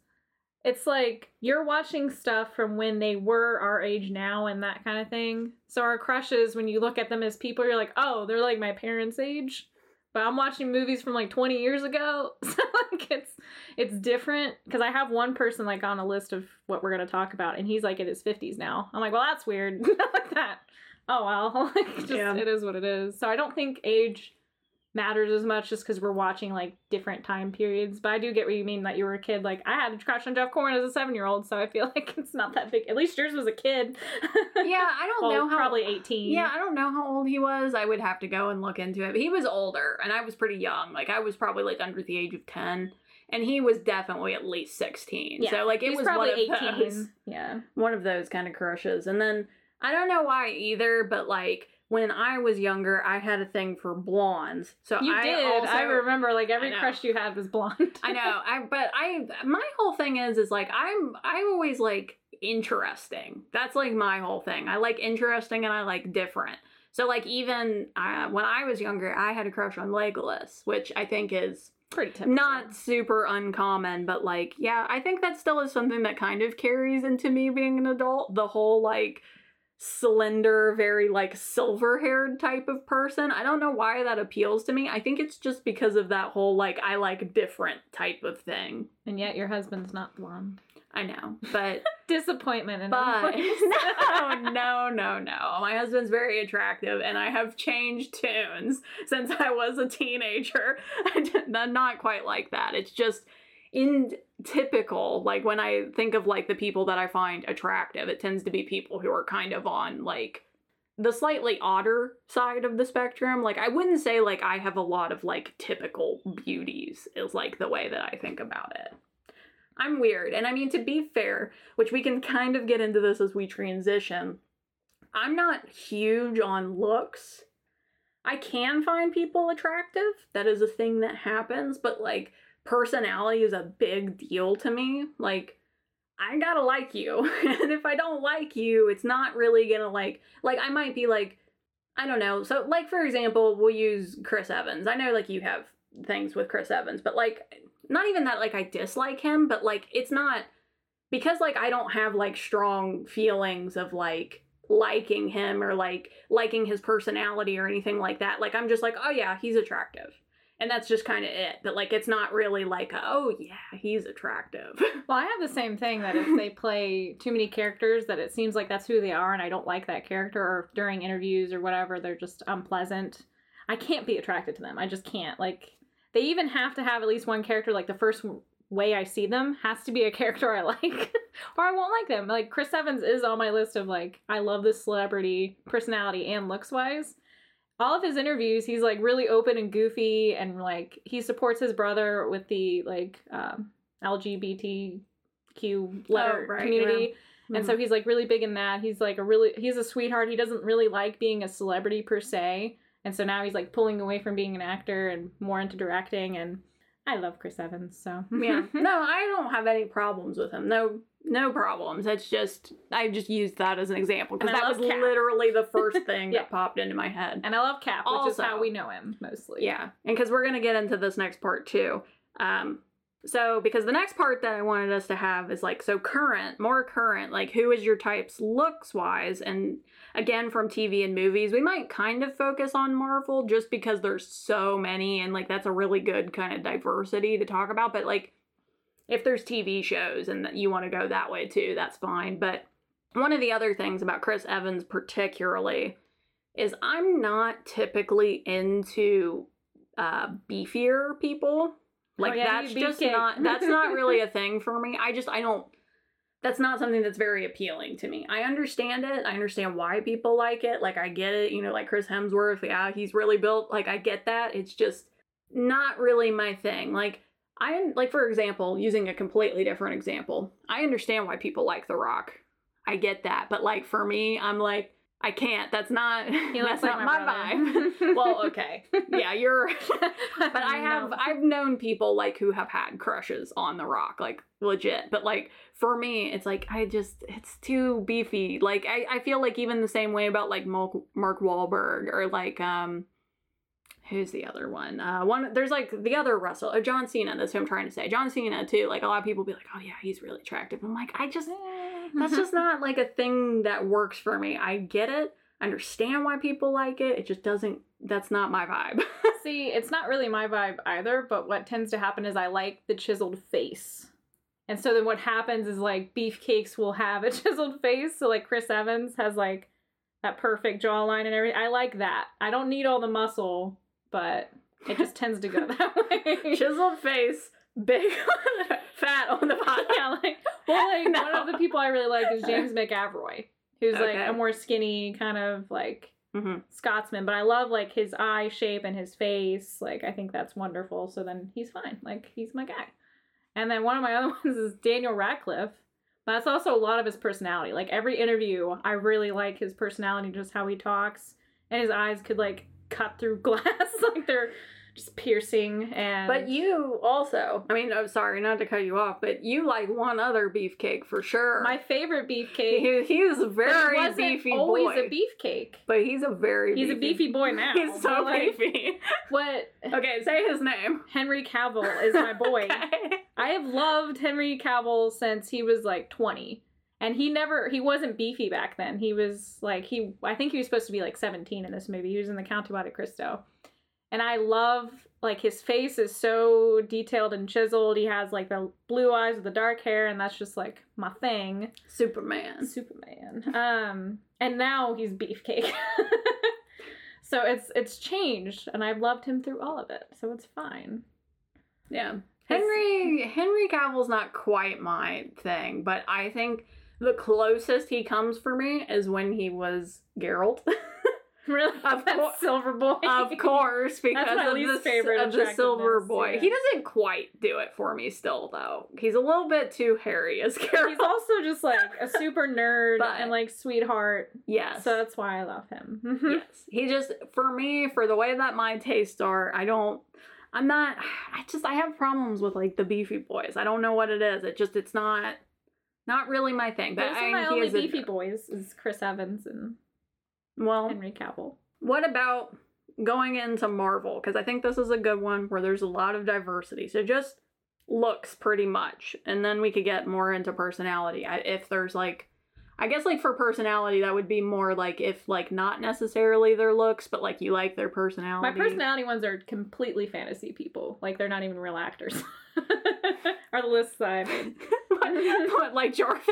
it's like you're watching stuff from when they were our age now and that kind of thing. So our crushes, when you look at them as people, you're like, oh, they're like my parents' age. But I'm watching movies from like 20 years ago, [laughs] so like it's it's different. Because I have one person like on a list of what we're gonna talk about, and he's like in his 50s now. I'm like, well, that's weird, [laughs] like that. Oh well, [laughs] like just Yeah. it is what it is. So I don't think age matters as much just because we're watching like different time periods. But I do get what you mean that you were a kid. Like I had a crush on Jeff Corwin as a seven year old, so I feel [laughs] like it's not that big. At least yours was a kid. [laughs] Yeah, I don't Well, know how probably eighteen. Yeah, I don't know how old he was. I would have to go and look into it. But he was older, and I was pretty young. Like I was probably like under the age of ten, and he was definitely at least sixteen. Yeah, so like it He was probably one of eighteen. those, [laughs] Yeah. one of those kind of crushes. And then I don't know why either, but like when I was younger, I had a thing for blondes. So You I did. Also, I remember like every crush you had was blonde. I know. [laughs] I but I my whole thing is is like I'm I always like interesting. That's like my whole thing. I like interesting and I like different. So like even uh, when I was younger, I had a crush on Legolas, which I think is Pretty typical. not super uncommon, but like yeah, I think that still is something that kind of carries into me being an adult. The whole like slender, very like silver haired type of person. I don't know why that appeals to me. I think it's just because of that whole like I like different type of thing. And yet your husband's not blonde. I know, but [laughs] Disappointment in but [laughs] no, [laughs] no, no, no. My husband's very attractive, and I have changed tunes since I was a teenager. Not quite like that. It's just in typical. Like when I think of like the people that I find attractive, it tends to be people who are kind of on like the slightly odder side of the spectrum. Like I wouldn't say like I have a lot of like typical beauties is like the way that I think about it. I'm weird. And I mean, to be fair, which we can kind of get into this as we transition, I'm not huge on looks. I can find people attractive. That is a thing that happens, but like personality is a big deal to me. Like, I gotta like you. [laughs] and if I don't like you, it's not really gonna like, like, I might be like, I don't know. So, like, for example, we'll use Chris Evans. I know, like, you have things with Chris Evans, but like, not even that like I dislike him, but like it's not because like I don't have like strong feelings of like liking him or like liking his personality or anything like that. Like I'm just like, oh yeah, he's attractive. And that's just kind of it. But like it's not really like, a, oh yeah, he's attractive. [laughs] Well, I have the same thing that if they play too many characters, that it seems like that's who they are, and I don't like that character, or during interviews or whatever, they're just unpleasant. I can't be attracted to them. I just can't. Like, they even have to have at least one character. Like, the first way I see them has to be a [laughs] character I like, [laughs] or I won't like them. Like, Chris Evans is on my list of, like, I love this celebrity personality and looks wise. All of his interviews, he's like really open and goofy, and like he supports his brother with the like um, LGBTQ letter Oh, right, community. yeah. And so he's like really big in that. He's like a really he's a sweetheart. He doesn't really like being a celebrity per se. And so now he's like pulling away from being an actor and more into directing and I love Chris Evans, so yeah. [laughs] No, I don't have any problems with him. No, no problems. It's just I just used that as an example because that was Cap. literally the first [laughs] thing Yeah. that popped into my head. And I love Cap, which is how we know him mostly. Yeah, and because we're gonna get into this next part too. Um, so because the next part that I wanted us to have is like so current, more current, like who is your types looks wise, and again from TV and movies, we might kind of focus on Marvel just because there's so many, and like that's a really good kind of diversity to talk about. But like if there's TV shows and you want to go that way too, that's fine. But one of the other things about Chris Evans particularly is I'm not typically into uh beefier people. Like Oh, yeah, that's just not that's not really a [laughs] thing for me. I just I don't that's not something that's very appealing to me. I understand it. I understand why people like it. Like I get it, you know, like Chris Hemsworth, yeah, he's really built. Like I get that. It's just not really my thing. Like I am like for example, using a completely different example. I understand why people like The Rock. I get that. But like for me, I'm like I can't. That's not [laughs] that's like not my my, vibe. [laughs] well, okay. Yeah, you're [laughs] but I have No. I've known people like who have had crushes on The Rock, like legit. But like for me, it's like I just it's too beefy. Like I, I feel like even the same way about like Mark, Mark Wahlberg or like um who's the other one? Uh one there's like the other Russell, uh, John Cena, that's who I'm trying to say. John Cena too. Like a lot of people be like, Oh yeah, he's really attractive. I'm like, I just that's just [laughs] not like a thing that works for me. I get it. I understand why people like it. It just doesn't that's not my vibe. [laughs] See, it's not really my vibe either, but what tends to happen is I like the chiseled face. And so then what happens is like beefcakes will have a [laughs] chiseled face. So like Chris Evans has like that perfect jawline and everything. I like that. I don't need all the muscle, but it just tends to go [laughs] that way. Chiseled face, big [laughs] fat on the bottom. yeah, like well, like [laughs] No. one of the people I really like is James McAvoy, who's like a more skinny kind of like hmm Scotsman, but I love like his eye shape and his face. Like I think that's wonderful. So then he's fine. Like he's my guy. And then one of my other ones is Daniel Radcliffe. But that's also a lot of his personality. Like every interview, I really like his personality, just how he talks, and his eyes could like cut through [laughs] glass, like they're just piercing. And But you also, I mean, I'm sorry not to cut you off, but you like one other beefcake for sure. my favorite beefcake. he, he is a very wasn't beefy always boy. a beefcake. but he's a very He's a beefy boy [laughs] now. He's so but, like, beefy. What Okay, say his name. Henry Cavill is my boy. [laughs] Okay. I have loved Henry Cavill since he was like 20. And he never he wasn't beefy back then. He was like he I think he was supposed to be like 17 in this movie. He was in the Count of Monte Cristo. And I love like his face is so detailed and chiseled. He has like the blue eyes with the dark hair and that's just like my thing. Superman. Superman. Um and now he's beefcake. [laughs] so it's it's changed and I've loved him through all of it. So it's fine. Yeah. Henry Henry Cavill's not quite my thing, but I think the closest he comes for me is when he was Geralt. [laughs] Really? Of That's cour- Silver Boy. of [laughs] course, because my of, least the, favorite of the silver boy. yeah. He doesn't quite do it for me still though. He's a little bit too hairy as Geralt. He's also just like a [laughs] super nerd But- and like sweetheart. yes. So that's why I love him. yes. He just for me, for the way that my tastes are, I don't I'm not [sighs] I just I have problems with like the beefy boys. I don't know what it is. It just it's not not really my thing. But Those I are my he only is a- beefy boys is Chris Evans and Well, Henry Cavill. what about going into Marvel? Because I think this is a good one where there's a lot of diversity. So just looks pretty much, and then we could get more into personality. I, if there's like, I guess like for personality, that would be more like if like not necessarily their looks, but like you like their personality. My personality. ones are completely fantasy people. Like they're not even real actors. [laughs] are the lists I made. [laughs] what, [laughs] what, like Jarvis?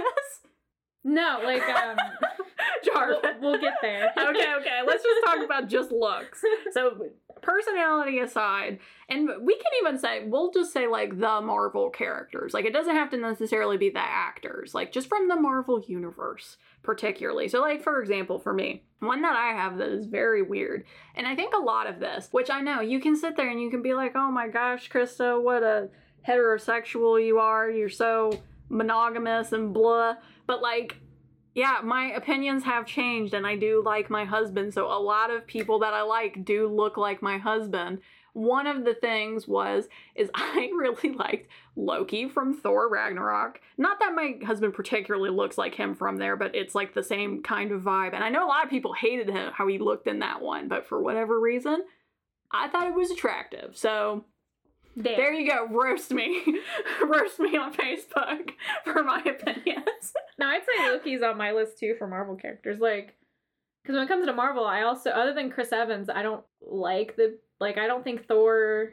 No, like um [laughs] we'll, Jarvis. we'll get there. [laughs] okay, okay. Let's just talk about just looks. So, personality aside, and we can even say, we'll just say like the Marvel characters. Like, it doesn't have to necessarily be the actors, like, just from the Marvel universe, particularly. So, like, for example, for me, one that I have that is very weird, and I think a lot of this, which I know you can sit there and you can be like, oh my gosh, Krista, what a heterosexual you are. You're so monogamous and blah. But like, yeah, my opinions have changed and I do like my husband. So a lot of people that I like do look like my husband. One of the things was is [laughs] I really liked Loki from Thor Ragnarok. Not that my husband particularly looks like him from there, but it's like the same kind of vibe. And I know a lot of people hated him how he looked in that one, but for whatever reason, I thought it was attractive. So Damn. there you go, roast me. [laughs] roast me on Facebook [laughs] for my opinions. [laughs] now, I'd say Loki's on my list too for Marvel characters. Like, because when it comes to Marvel, I also, other than Chris Evans, I don't like the, like, I don't think Thor,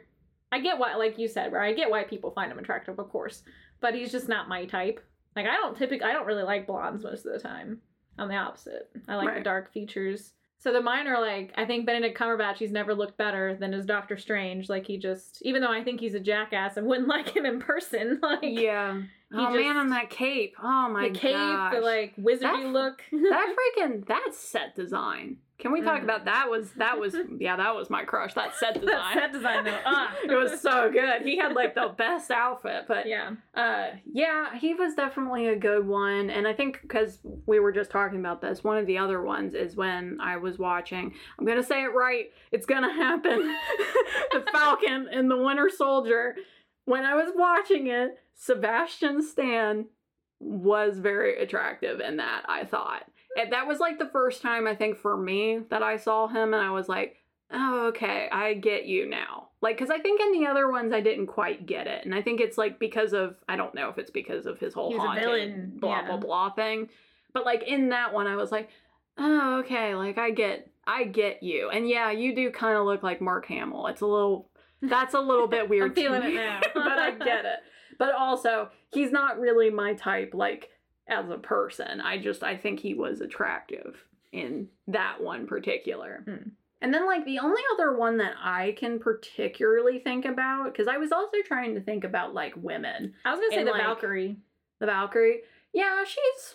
I get why, like you said, where I get why people find him attractive, of course, but he's just not my type. Like, I don't typically, I don't really like blondes most of the time. I'm the opposite. I like the dark features. So the mine are like, I think Benedict Cumberbatch, he's never looked better than as Doctor Strange. Like, he just, even though I think he's a jackass and [laughs] wouldn't like him in person, [laughs] like, Yeah. He oh man, on that cape. Oh my the cape, gosh. the like wizardy That- look. [laughs] that freaking that set design. Can we talk Mm. about that? Was that was [laughs] yeah, that was my crush. That set design. that set design though. Ah. [laughs] it was so good. He had like the best outfit, but yeah. uh yeah, he was definitely a good one. And I think because we were just talking about this, one of the other ones is when I was watching. I'm gonna say it right. It's gonna happen. [laughs] the Falcon and the Winter Soldier. When I was watching it, Sebastian Stan was very attractive in that. I thought and that was like the first time I think for me that I saw him, and I was like. Oh, okay, I get you now. Like, because I think in the other ones I didn't quite get it, and I think it's like because of I don't know if it's because of his whole He's haunted villain, blah yeah. blah blah thing, but like in that one I was like, oh okay, like I get I get you, and yeah, you do kind of look like Mark Hamill. It's a little that's a little bit [laughs] weird. to feeling it me, now. [laughs] but I get it. But also, he's not really my type. Like as a person, I just I think he was attractive in that one particular. Hmm. And then, like, the only other one that I can particularly think about, because I was also trying to think about, like, women. I was gonna say And, the like, Valkyrie. The Valkyrie. Yeah, she's.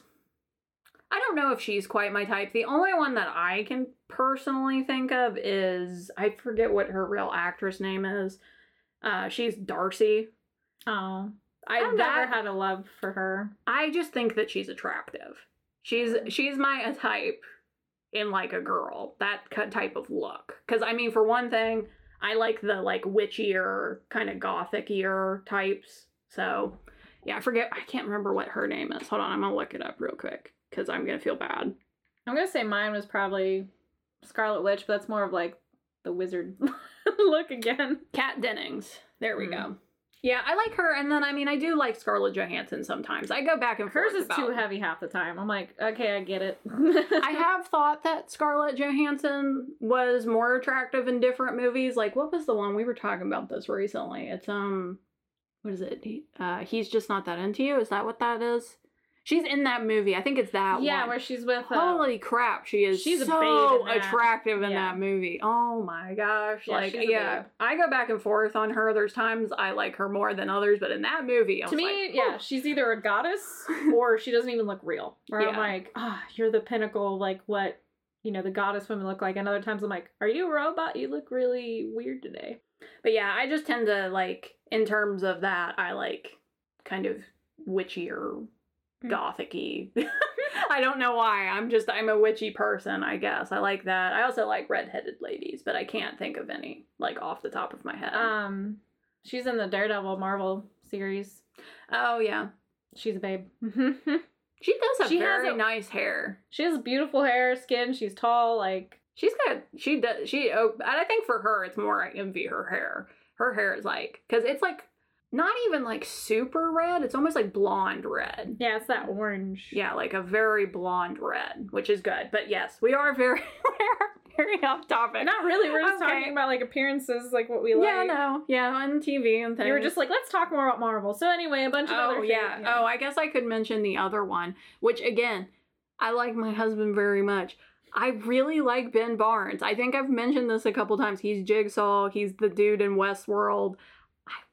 I don't know if she's quite my type. The only one that I can personally think of is. I forget what her real actress name is. Uh, she's Darcy. Oh, I've never had a love for her. I just think that she's attractive. She's she's my type in like a girl. That type of look. Cuz I mean for one thing, I like the like witchier kind of gothic-ier types. So, yeah, I forget I can't remember what her name is. Hold on, I'm going to look it up real quick cuz I'm going to feel bad. I'm gonna say mine was probably Scarlet Witch, but that's more of like the wizard [laughs] look again. Kat Dennings. There we Mm. go. Yeah, I like her and then I mean I do like Scarlett Johansson sometimes. I go back and Hers forth is about too heavy half the time. I'm like, okay, I get it. I [laughs] have thought that Scarlett Johansson was more attractive in different movies. Like, what was the one we were talking about this recently? It's um, what is it? Uh, he's just not that into you. Is that what that is? She's in that movie. I think it's that one. yeah, one. where she's with. Uh, Holy crap, she is she's so in attractive in Yeah. that movie. Oh my gosh. Yeah, like, yeah. I go back and forth on her. There's times I like her more than others, but in that movie, I to me, like, yeah, she's either a goddess [laughs] or she doesn't even look real. Where I'm like, ah, you're the pinnacle of like what you know the goddess women look like. And other times I'm like, are you a robot? You look really weird today. But yeah, I just tend to like in terms of that, I like kind of witchier, Hmm. Gothicy. [laughs] I don't know why. I'm just I'm a witchy person, I guess. I like that. I also like redheaded ladies, but I can't think of any like off the top of my head. Um, she's in the Daredevil Marvel series. oh yeah. She's a babe. [laughs] She does have She has very a- nice hair. she has beautiful hair, skin. She's tall. Like She's got she does she oh and I think for her it's more I envy her hair. Her hair is like cuz it's like not even like super red, it's almost like blonde red. yeah, it's that orange. Yeah, like a very blonde red, which is good. But yes, we are very [laughs] we are very off topic. Not really. We're just Okay. talking about like appearances, like what we like. yeah, no, yeah, on TV and things. You were just like, let's talk more about Marvel. So anyway, a bunch of oh other Oh yeah. things. Oh, I guess I could mention the other one, which again, I like my husband very much. I really like Ben Barnes. I think I've mentioned this a couple times. He's Jigsaw. He's the dude in Westworld.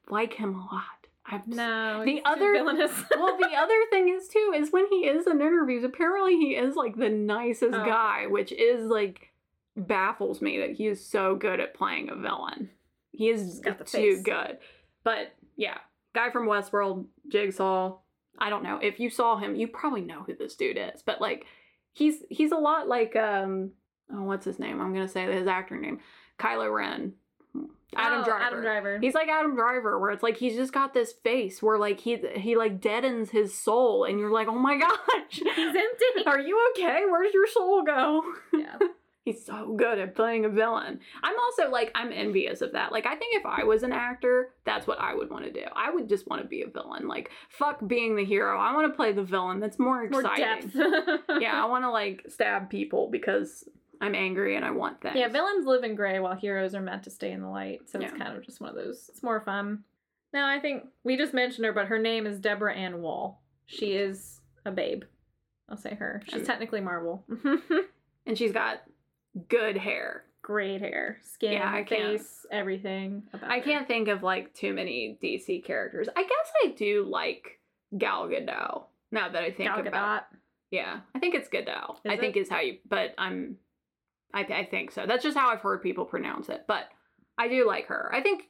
Like him a lot. I've no. The other- villainous. [laughs] well, the other [laughs] thing is too is when he is in interviews, apparently he is like the nicest Oh. guy, which is like baffles me that he is so good at playing a villain. He is too face. good. But yeah, guy from Westworld, Jigsaw. I don't know if you saw him, you probably know who this dude is, but like he's he's a lot like um oh what's his name? I'm gonna say his actor name, Kylo Ren. Adam Oh, Driver. Adam Driver. He's like Adam Driver, where it's like he's just got this face where like he he like deadens his soul, and you're like, oh my gosh, [laughs] He's empty. [laughs] are you okay? Where's your soul go? yeah. [laughs] He's so good at playing a villain. I'm also like I'm envious of that. Like I think if I was an actor, that's what I would want to do. I would just want to be a villain. Like fuck being the hero. I want to play the villain. That's more More exciting. depth. yeah, I want to like stab people because I'm angry and I want things. Yeah, villains live in gray while heroes are meant to stay in the light. So it's kind of just one of those. It's more fun. Now, I think we just mentioned her, but her name is Deborah Ann Woll. She is a babe. I'll say her. She's technically Marvel. [laughs] and she's got good hair. Great hair, skin, Yeah, face, everything. About I her. can't think of like too many DC characters. I guess I do like Gal Gadot. Now that I think Gal about Yeah, I think it's Gadot. Is I think is how you, but I'm, I, th- I think so. That's just how I've heard people pronounce it. But I do like her. I think,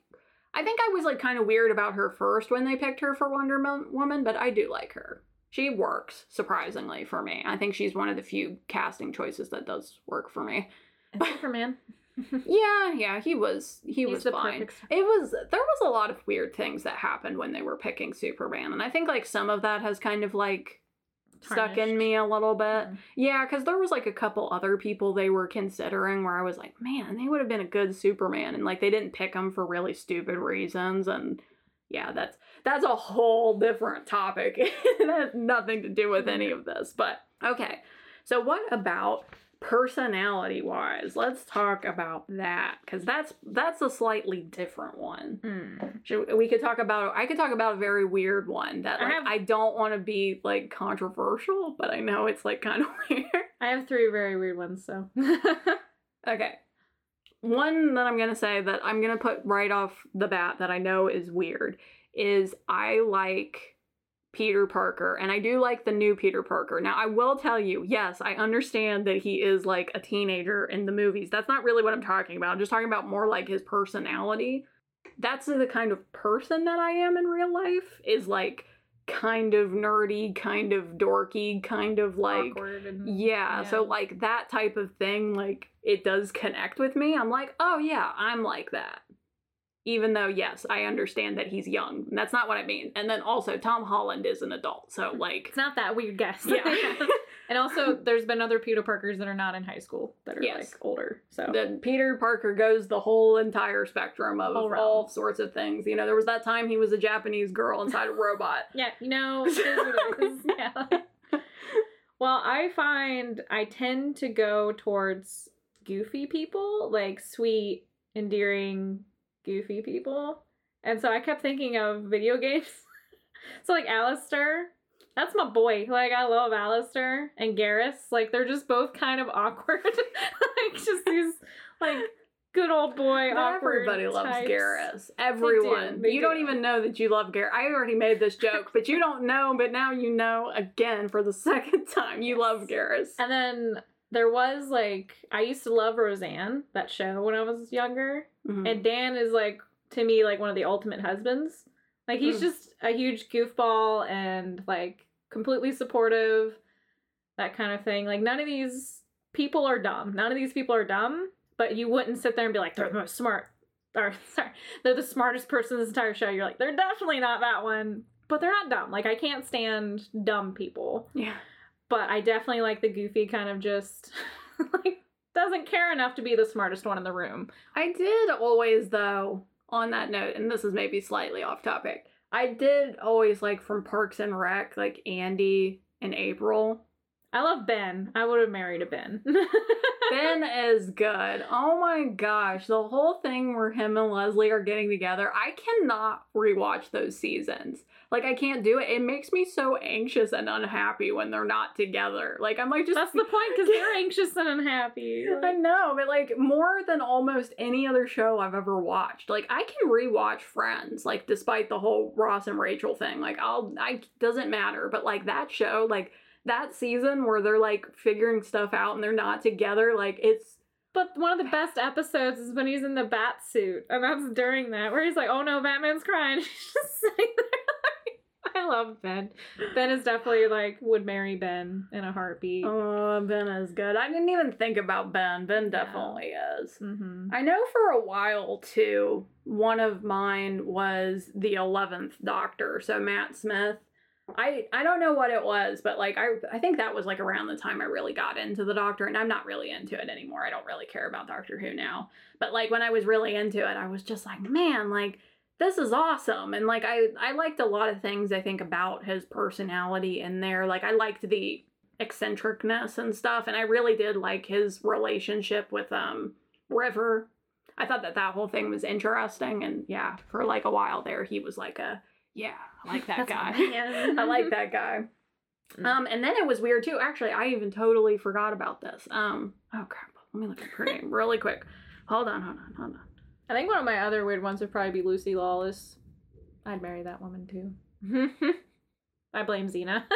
I think I was like kind of weird about her first when they picked her for Wonder Woman, but I do like her. She works surprisingly for me. I think she's one of the few casting choices that does work for me. And Superman. [laughs] Yeah, yeah, he was he He's was the fine. perfect- It was there was a lot of weird things that happened when they were picking Superman, and I think like some of that has kind of like stuck in me a little bit. Mm. Yeah, because there was like a couple other people they were considering where I was like, man, they would have been a good Superman, and like they didn't pick him for really stupid reasons, and yeah, that's that's a whole different topic. [laughs] it has nothing to do with any of this, but okay. So what about personality wise? Let's talk about that because that's that's a slightly different one. Mm. Should, we could talk about I could talk about a very weird one that I like, have- I don't want to be like controversial, but I know it's like kind of [laughs] weird. I have three very weird ones, so. [laughs] Okay. One that I'm going to say that I'm going to put right off the bat that I know is weird is I like Peter Parker and I do like the new Peter Parker. Now, I will tell you, yes, I understand that he is like a teenager in the movies. That's not really what I'm talking about. I'm just talking about more like his personality. That's the kind of person that I am in real life is like kind of nerdy, kind of dorky, kind of like Awkward and- yeah, so like that type of thing, like it does connect with me. I'm like, oh yeah, I'm like that. Even though, yes, I understand that he's young. That's not what I mean. And then also, Tom Holland is an adult. So, like, It's not that weird, guess. yeah. [laughs] and also, there's been other Peter Parkers that are not in high school that are Yes. like older. So the Peter Parker goes the whole entire spectrum of realm. all sorts of things. You know, there was that time he was a Japanese girl inside a robot. [laughs] yeah, you know, it is what it is. [laughs] yeah. Well, I find I tend to go towards goofy people, like sweet, endearing, goofy people. And so I kept thinking of video games. [laughs] so like Alistair, that's my boy. Like I love Alistair and Garrus. Like they're just both kind of [laughs] awkward. like just these like good old boy But awkward. everybody loves types. Garrus. Everyone. they you don't even know that you love Garrus. I already made this joke, but you don't know, but now you know again for the second time. You love Garrus. And then there was like I used to love Roseanne, that show when I was younger. Mhm. And Dan is like to me like one of the ultimate husbands. Like he's Mm. just a huge goofball and like completely supportive, that kind of thing. Like none of these people are dumb. None of these people are dumb, but you wouldn't sit there and be like, they're the most smart. Or [laughs] sorry, they're the smartest person in this entire show. You're like, they're definitely not that one. But they're not dumb. Like I can't stand dumb people yeah. But I definitely like the goofy kind of just [laughs] like doesn't care enough to be the smartest one in the room. I did always, though, on that note, and this is maybe slightly off topic, I did always like from Parks and Rec, like Andy and April. I love Ben. I would have married a Ben. [laughs] Ben is good. Oh my gosh. The whole thing where him and Leslie are getting together, I cannot rewatch those seasons. Like, I can't do it. It makes me so anxious and unhappy when they're not together. Like, I'm like, just. That's the point because they're anxious and unhappy. [laughs] I know, but like more than almost any other show I've ever watched. Like I can rewatch Friends, like despite the whole Ross and Rachel thing. Like I'll I doesn't matter, but like that show, like that season where they're like figuring stuff out and they're not together, like it's But one of the best episodes is when he's in the bat suit, and that's during that where he's like, "Oh no, Batman's crying." [laughs] He's just sitting there. [laughs] I love Ben. Ben is definitely like would marry Ben in a heartbeat. Oh, Ben is good. I didn't even think about Ben. Ben definitely is. hmm I know for a while too, one of mine was the 11th Doctor, so Matt Smith. I I don't know what it was, but like I I think that was like around the time I really got into the Doctor and I'm not really into it anymore. I don't really care about Doctor Who now. But like when I was really into it, I was just like, man, like this is awesome. And like I I liked a lot of things I think about his personality in there. Like I liked the eccentricness and stuff and I really did like his relationship with um River. I thought that that whole thing was interesting and yeah, for like a while there he was like a yeah, I like that guy. [laughs] I like that guy. Mm. Um, and then it was weird too. Actually, I even totally forgot about this. Um, oh crap. Let me look at her name really quick. Hold on, hold on, hold on. I think one of my other weird ones would probably be Lucy Lawless. I'd marry that woman too. [laughs] I blame Xena. [laughs]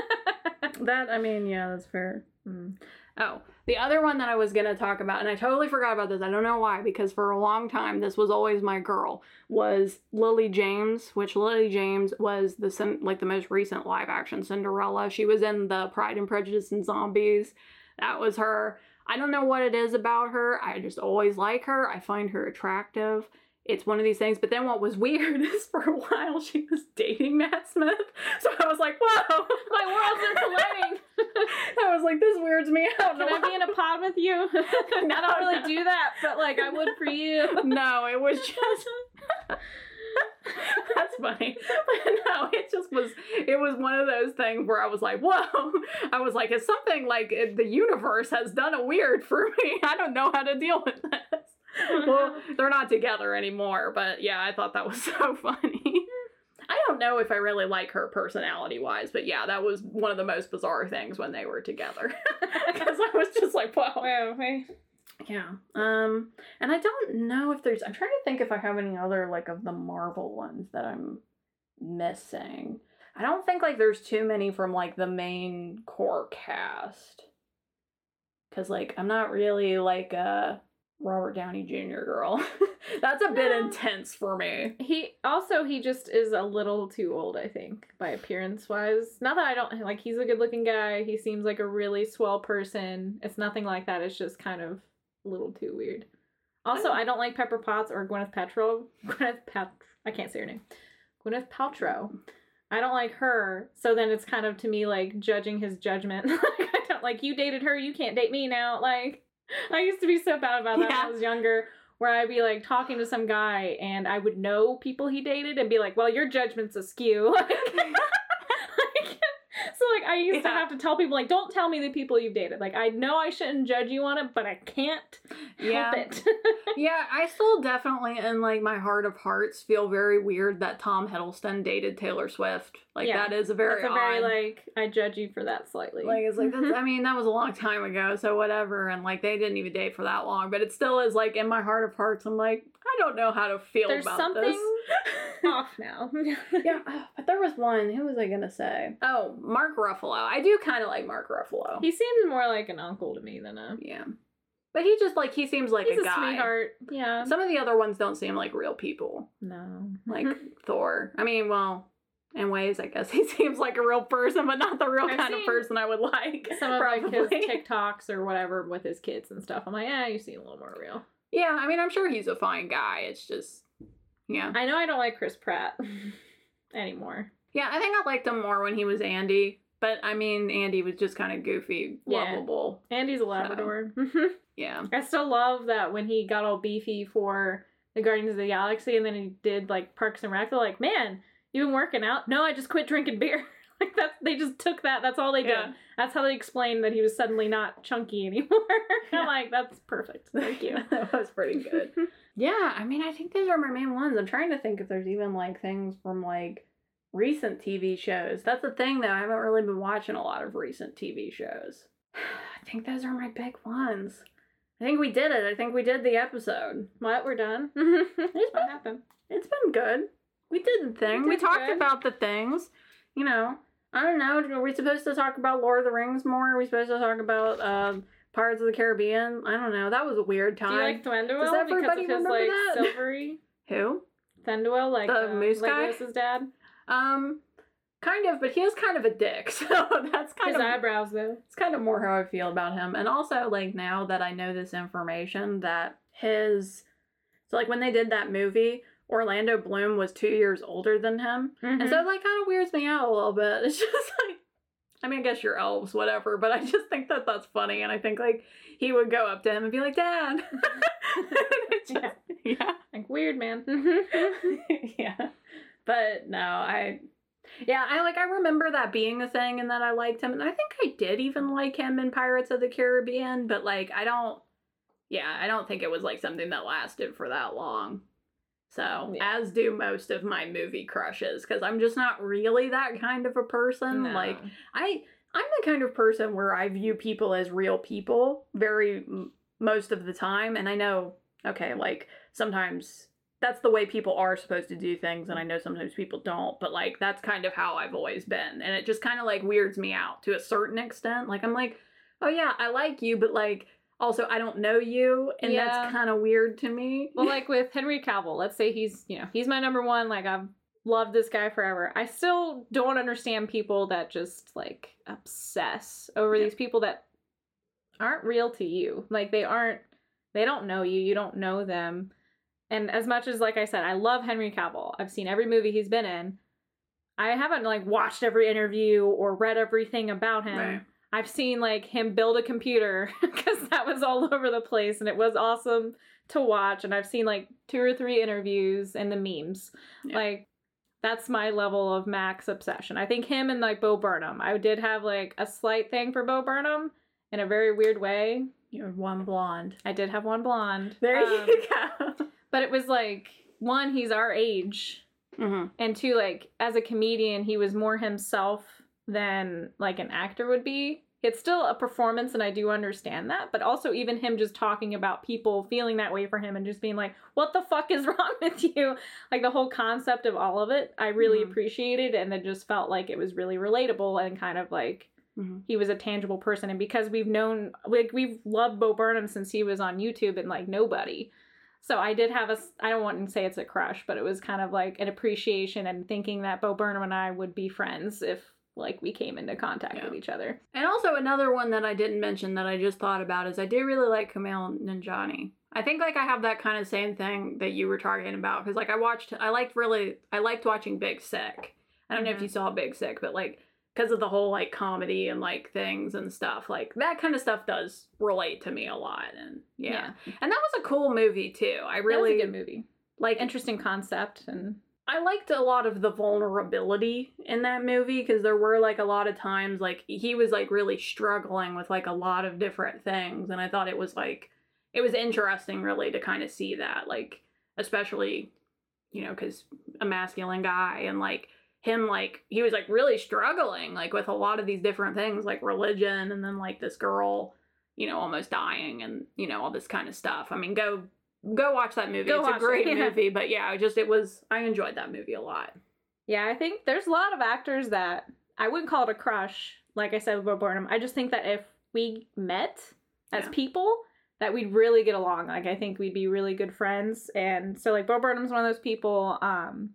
That I mean, yeah, that's fair. Mm. Oh, the other one that I was gonna talk about, and I totally forgot about this. I don't know why, because for a long time this was always my girl. Was Lily James, which Lily James was the like the most recent live action Cinderella. She was in the Pride and Prejudice and Zombies. That was her. I don't know what it is about her. I just always like her. I find her attractive. It's one of these things. But then what was [laughs] weird is for a while she was dating Matt Smith. So I was like, whoa, [laughs] My worlds are colliding. [laughs] I was like, this weirds me out. Can I be in a pod with you? I don't really do that, but like I would for you. no, it was just [laughs] that's funny. [laughs] But no, it just was it was one of those things where I was like, whoa. [laughs] I was like, it's something like the universe has done a weird for me. I don't know how to deal with this. well, they're not together anymore, but yeah, I thought that was so funny. I don't know if I really like her personality wise, but yeah, that was one of the most bizarre things when they were together. Because I was just like, wow. Yeah. Um and I don't know if there's I'm trying to think if I have any other like of the Marvel ones that I'm missing. I don't think like there's too many from like the main core cast. Cuz like I'm not really like a Robert Downey Jr. girl. [laughs] That's a bit intense for me. He also he just is a little too old, I think, by appearance wise. Not that I don't like he's a good looking guy. He seems like a really swell person. It's nothing like that. It's just kind of a little too weird. Also, I don't like Pepper Potts or Gwyneth Paltrow. [laughs] Gwyneth Pat I can't say her name. Gwyneth Paltrow. I don't like her. So then it's kind of to me like judging his judgment. [laughs] like I don't like you dated her, you can't date me now. Like I used to be so bad about that when I was younger where I'd be like talking to some guy and I would know people he dated and be like, well, your judgment's askew. [laughs] Like, I used to have to tell people like, don't tell me the people you've dated. Like I know I shouldn't judge you on it, but I can't Yeah. help it. [laughs] yeah, I still definitely in like my heart of hearts feel very weird that Tom Hiddleston dated Taylor Swift. Like Yeah. that is a very a very like I judge you for that slightly. Like it's like that's, I [laughs] mean that was a long time ago, so whatever. And like they didn't even date for that long, but it still is like in my heart of hearts. I'm like I don't know how to feel there's about something this. [laughs] [laughs] off now. [laughs] yeah, oh, but there was one. Who was I gonna say? Oh, Mark Ruffalo. I do kind of like Mark Ruffalo. He seems more like an uncle to me than a. yeah, but he just like he seems like He's a a, guy. sweetheart. Yeah. Some of the other ones don't seem like real people, no. [laughs] like Thor. I mean, well. In ways, I guess he seems like a real person, but not the real I've kind of person I would like. some of like his. TikToks or whatever with his kids and stuff. I'm like, yeah, you seem a little more real. Yeah, I mean, I'm sure he's a fine guy. It's just, yeah. I know I don't like Chris Pratt [laughs] anymore. Yeah, I think I liked him more when he was Andy. But I mean, Andy was just kind of goofy, Yeah. lovable. Andy's a Labrador. [laughs] Yeah. I still love that when he got all beefy for the Guardians of the Galaxy and then he did like Parks and Rec. They're like, man, you've been working out? No, I just quit drinking beer. [laughs] like that, they just took that. That's all they did. Yeah. That's how they explained that he was suddenly not chunky anymore. I'm like, that's perfect. Thank you. that was pretty good. Yeah, I mean, I think those are my main ones. I'm trying to think if there's even like things from like recent TV shows. That's the thing though. I haven't really been watching a lot of recent TV shows. [sighs] I think those are my big ones. I think we did it. I think we did the episode. what? We're done. [laughs] what happened? It's been good. We did the thing. We, did talked good. about the things. You know, I don't know. Are we supposed to talk about Lord of the Rings more? Are we supposed to talk about um, Pirates of the Caribbean. I don't know. That was a weird time. Do you like Thranduil Does because everybody of his remember like that? silvery [laughs] Who? Thranduil, like The uh, moose guy? Legolas's dad? Um, kind of, but he is kind of a dick. [laughs] So that's kind His of his eyebrows though. it's kind of more how I feel about him. And also, like now that I know this information, that his so like when they did that movie, Orlando Bloom was two years older than him, and Mm-hmm. so it like kind of weirds me out a little bit. [laughs] It's just like, I mean, I guess you're elves, whatever, but I [laughs] just think that that's funny, and I think like he would go up to him and be like, "Dad," [laughs] just- yeah. like weird man. [laughs] yeah. But no, I yeah, I like I remember that being a thing and that I liked him and I think I did even like him in Pirates of the Caribbean, but like I don't yeah, I don't think it was like something that lasted for that long. So, Yeah. as do most of my movie crushes cuz I'm just not really that kind of a person. No. Like I I'm the kind of person where I view people as real people very m- most of the time and I know okay, like sometimes that's the way people are supposed to do things and I know sometimes people don't, but like that's kind of how I've always been and it just kind of like weirds me out to a certain extent. Like I'm like, "Oh yeah, I like you, but like also I don't know you and Yeah. that's kind of weird to me." well, [laughs] like with Henry Cavill, let's say he's you know he's my number one. Like I've loved this guy forever. I still don't understand people that just like obsess over Yeah. these people that aren't real to you. Like they aren't. They don't know you. You don't know them. And as much as like I said, I love Henry Cavill. I've seen every movie he's been in. I haven't like watched every interview or read everything about him. Right. I've seen like him build a computer [laughs] because that was all [laughs] over the place and it was awesome to watch. And I've seen like two or three interviews and the memes. Yeah. Like that's my level of max obsession. I think him and like Bo Burnham. I did have like a slight thing for Bo Burnham in a very weird way. You have one blonde. I did have one blonde. There Um, you go. [laughs] But it was like one, he's our age Mhm. and two like as a comedian he was more himself than like an actor would be it's still a performance and i do understand that but also even him just talking about people feeling that way for him and just being like what the fuck is [laughs] wrong with you like the whole concept of all of it i really Mhm. appreciated and it just felt like it was really relatable and kind of like Mhm. he was a tangible person and because we've known like we've loved bo burnham since he was on youtube and like nobody so i did have a i don't want to say it's a crush but it was kind of like an appreciation and thinking that bo burnham and i would be friends if like we came into contact Yeah. with each other And also another one that I didn't mention that I just thought about is I do really like Kumail Nanjiani. I think like I have that kind of same thing that you were talking about because like I watched I liked really I liked watching Big Sick. I don't know if Mhm. you saw Big Sick, but like because of the whole like comedy and like things and stuff like that kind of stuff does relate to me a lot and yeah, and that was a cool movie too. I really good movie like interesting concept and I liked a lot of the vulnerability in that movie because there were like a lot of times like he was like really struggling with like a lot of different things and I thought it was like it was interesting really to kind of see that like especially you know cuz a masculine guy and like him like he was like really struggling like with a lot of these different things like religion and then like this girl you know almost dying and you know all this kind of stuff. I mean go go watch that movie. Go it's a it, great yeah. movie, but yeah, I just it was I enjoyed that movie a lot. Yeah, I think there's a lot of actors that I wouldn't call it a crush. Like I said with Bo Burnham, I just think that if we met as Yeah. people, that we'd really get along. Like I think we'd be really good friends. And so like Bo Burnham's one of those people. Um,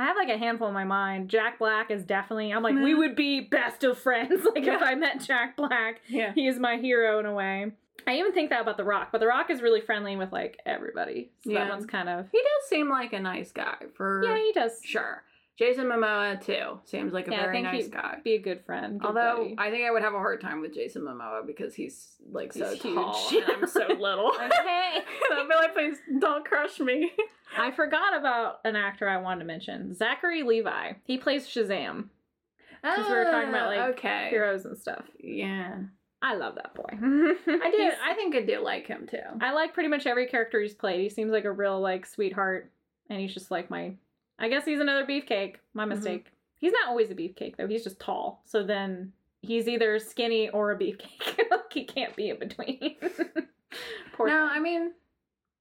I have like a handful in my mind. Jack Black is definitely. I'm like we Mhm. would be best of friends. [laughs] like if I met Jack Black, Yeah. he is my hero in a way. I even think that about The Rock, but The Rock is really friendly with like everybody. So Yeah. that one's kind of He does seem like a nice guy for yeah, he does. sure. Jason Momoa too seems like a Yeah, I very think nice he'd guy. Be a good friend. Good Although buddy. I think I would have a hard time with Jason Momoa because he's like so He's tall huge. [laughs] and I'm so little. [laughs] Like, hey. [laughs] I'd be like, please don't crush me. I forgot about an actor I wanted to mention. Zachary Levi. He plays Shazam. 'Cause we were talking about, like, Ah, okay, Heroes and stuff. yeah. I love that boy. [laughs] I do. I think I do like him too. I like pretty much every character he's played. He seems like a real like sweetheart, and he's just like my. I guess he's another beefcake. My Mhm. mistake. He's not always a beefcake though. He's just tall. So then he's either skinny or a beefcake. [laughs] like he can't be in between. [laughs] Poor no. I mean,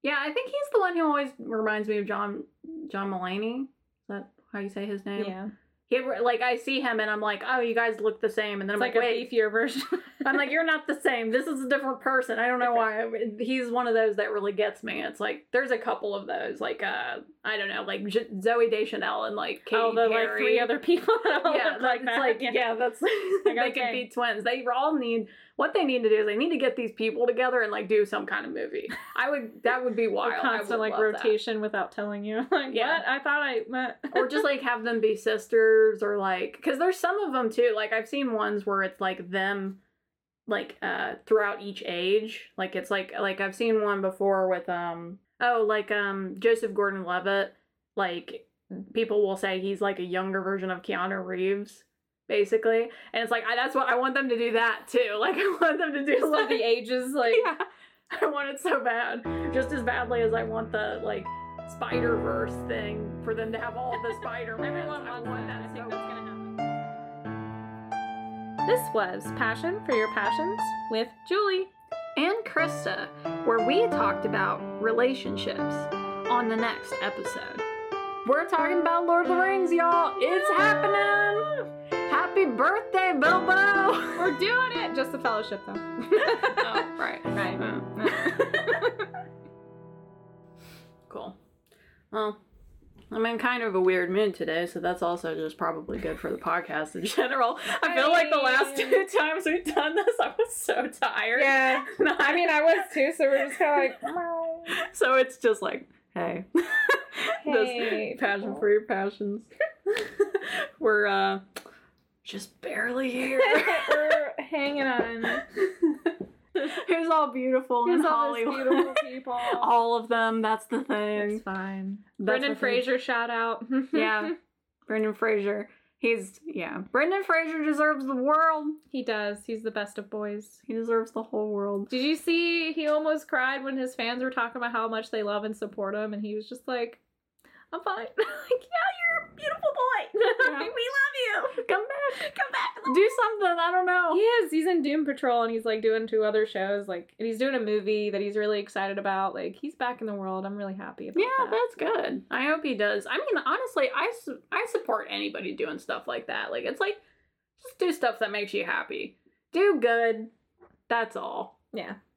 yeah, I think he's the one who always reminds me of John John Mulaney. Is that how you say his name? yeah. He like I see him and I'm like, oh, you guys look the same, and then It's I'm like, like, a wait, beefier version. [laughs] I'm like, you're not the same. This is a different person. I don't know why. He's one of those that really gets me. It's like there's a couple of those, like uh, I don't know, like J- Zooey Deschanel and like Katy oh, the like Perry. three other people [laughs] yeah, like it's that. like [laughs] yeah, that's they okay. can be twins. They all need what they need to do is they need to get these people together and like do some kind of movie. I would that would be [laughs] A wild. I constant would like love that. rotation without telling you. [laughs] Like Yeah. what? I thought I meant. [laughs] or just like have them be sisters or like because there's some of them too like i've seen ones where it's like them like uh throughout each age like it's like like i've seen one before with um oh like um joseph gordon-levitt like people will say he's like a younger version of keanu reeves basically and it's like I, that's what i want them to do that too [laughs] like i want them to do Just like the ages [laughs] like yeah i want it so bad just as badly as i want the like spider verse thing for them to have all the [laughs] spider Everyone I want that. I think so that's gonna happen. This was Passion for Your Passions with Julie. and Krista, where we talked about relationships on the next episode. We're talking about Lord of the Rings, y'all. It's happening. Happy birthday, Bilbo. We're doing it. Just the fellowship though. [laughs] oh, right. right. [laughs] Cool. Well, I'm in kind of a weird mood today, so that's also just probably good for the podcast in general. I feel like the last two times we've done this, I was so tired. yeah. [laughs] I mean, I was too, so we're just kind of like, so it's just like, hey, Hey, this passion for your passions. We're uh just barely here. we're [laughs] [laughs] hanging on. [laughs] Who's all beautiful Here's in all Hollywood? beautiful people. all of them. That's the thing. It's fine. That's Brendan. Fraser, shout out. Yeah. Brendan Fraser. He's yeah. Brendan Fraser deserves the world. he does. He's the best of boys. He deserves the whole world. Did you see he almost cried when his fans were talking about how much they love and support him and he was just like, I'm fine. [laughs] like, yeah, you're a beautiful boy. [laughs] Yeah. we love you. Come back. Come back. Do something. I don't know. He is. He's in Doom Patrol and he's like doing two other shows. Like, and he's doing a movie that he's really excited about. Like, he's back in the world. I'm really happy about Yeah, that. that's good. I hope he does. I mean, honestly, I, su- I support anybody doing stuff like that. Like, it's like, just do stuff that makes you happy. Do good. That's all. Yeah.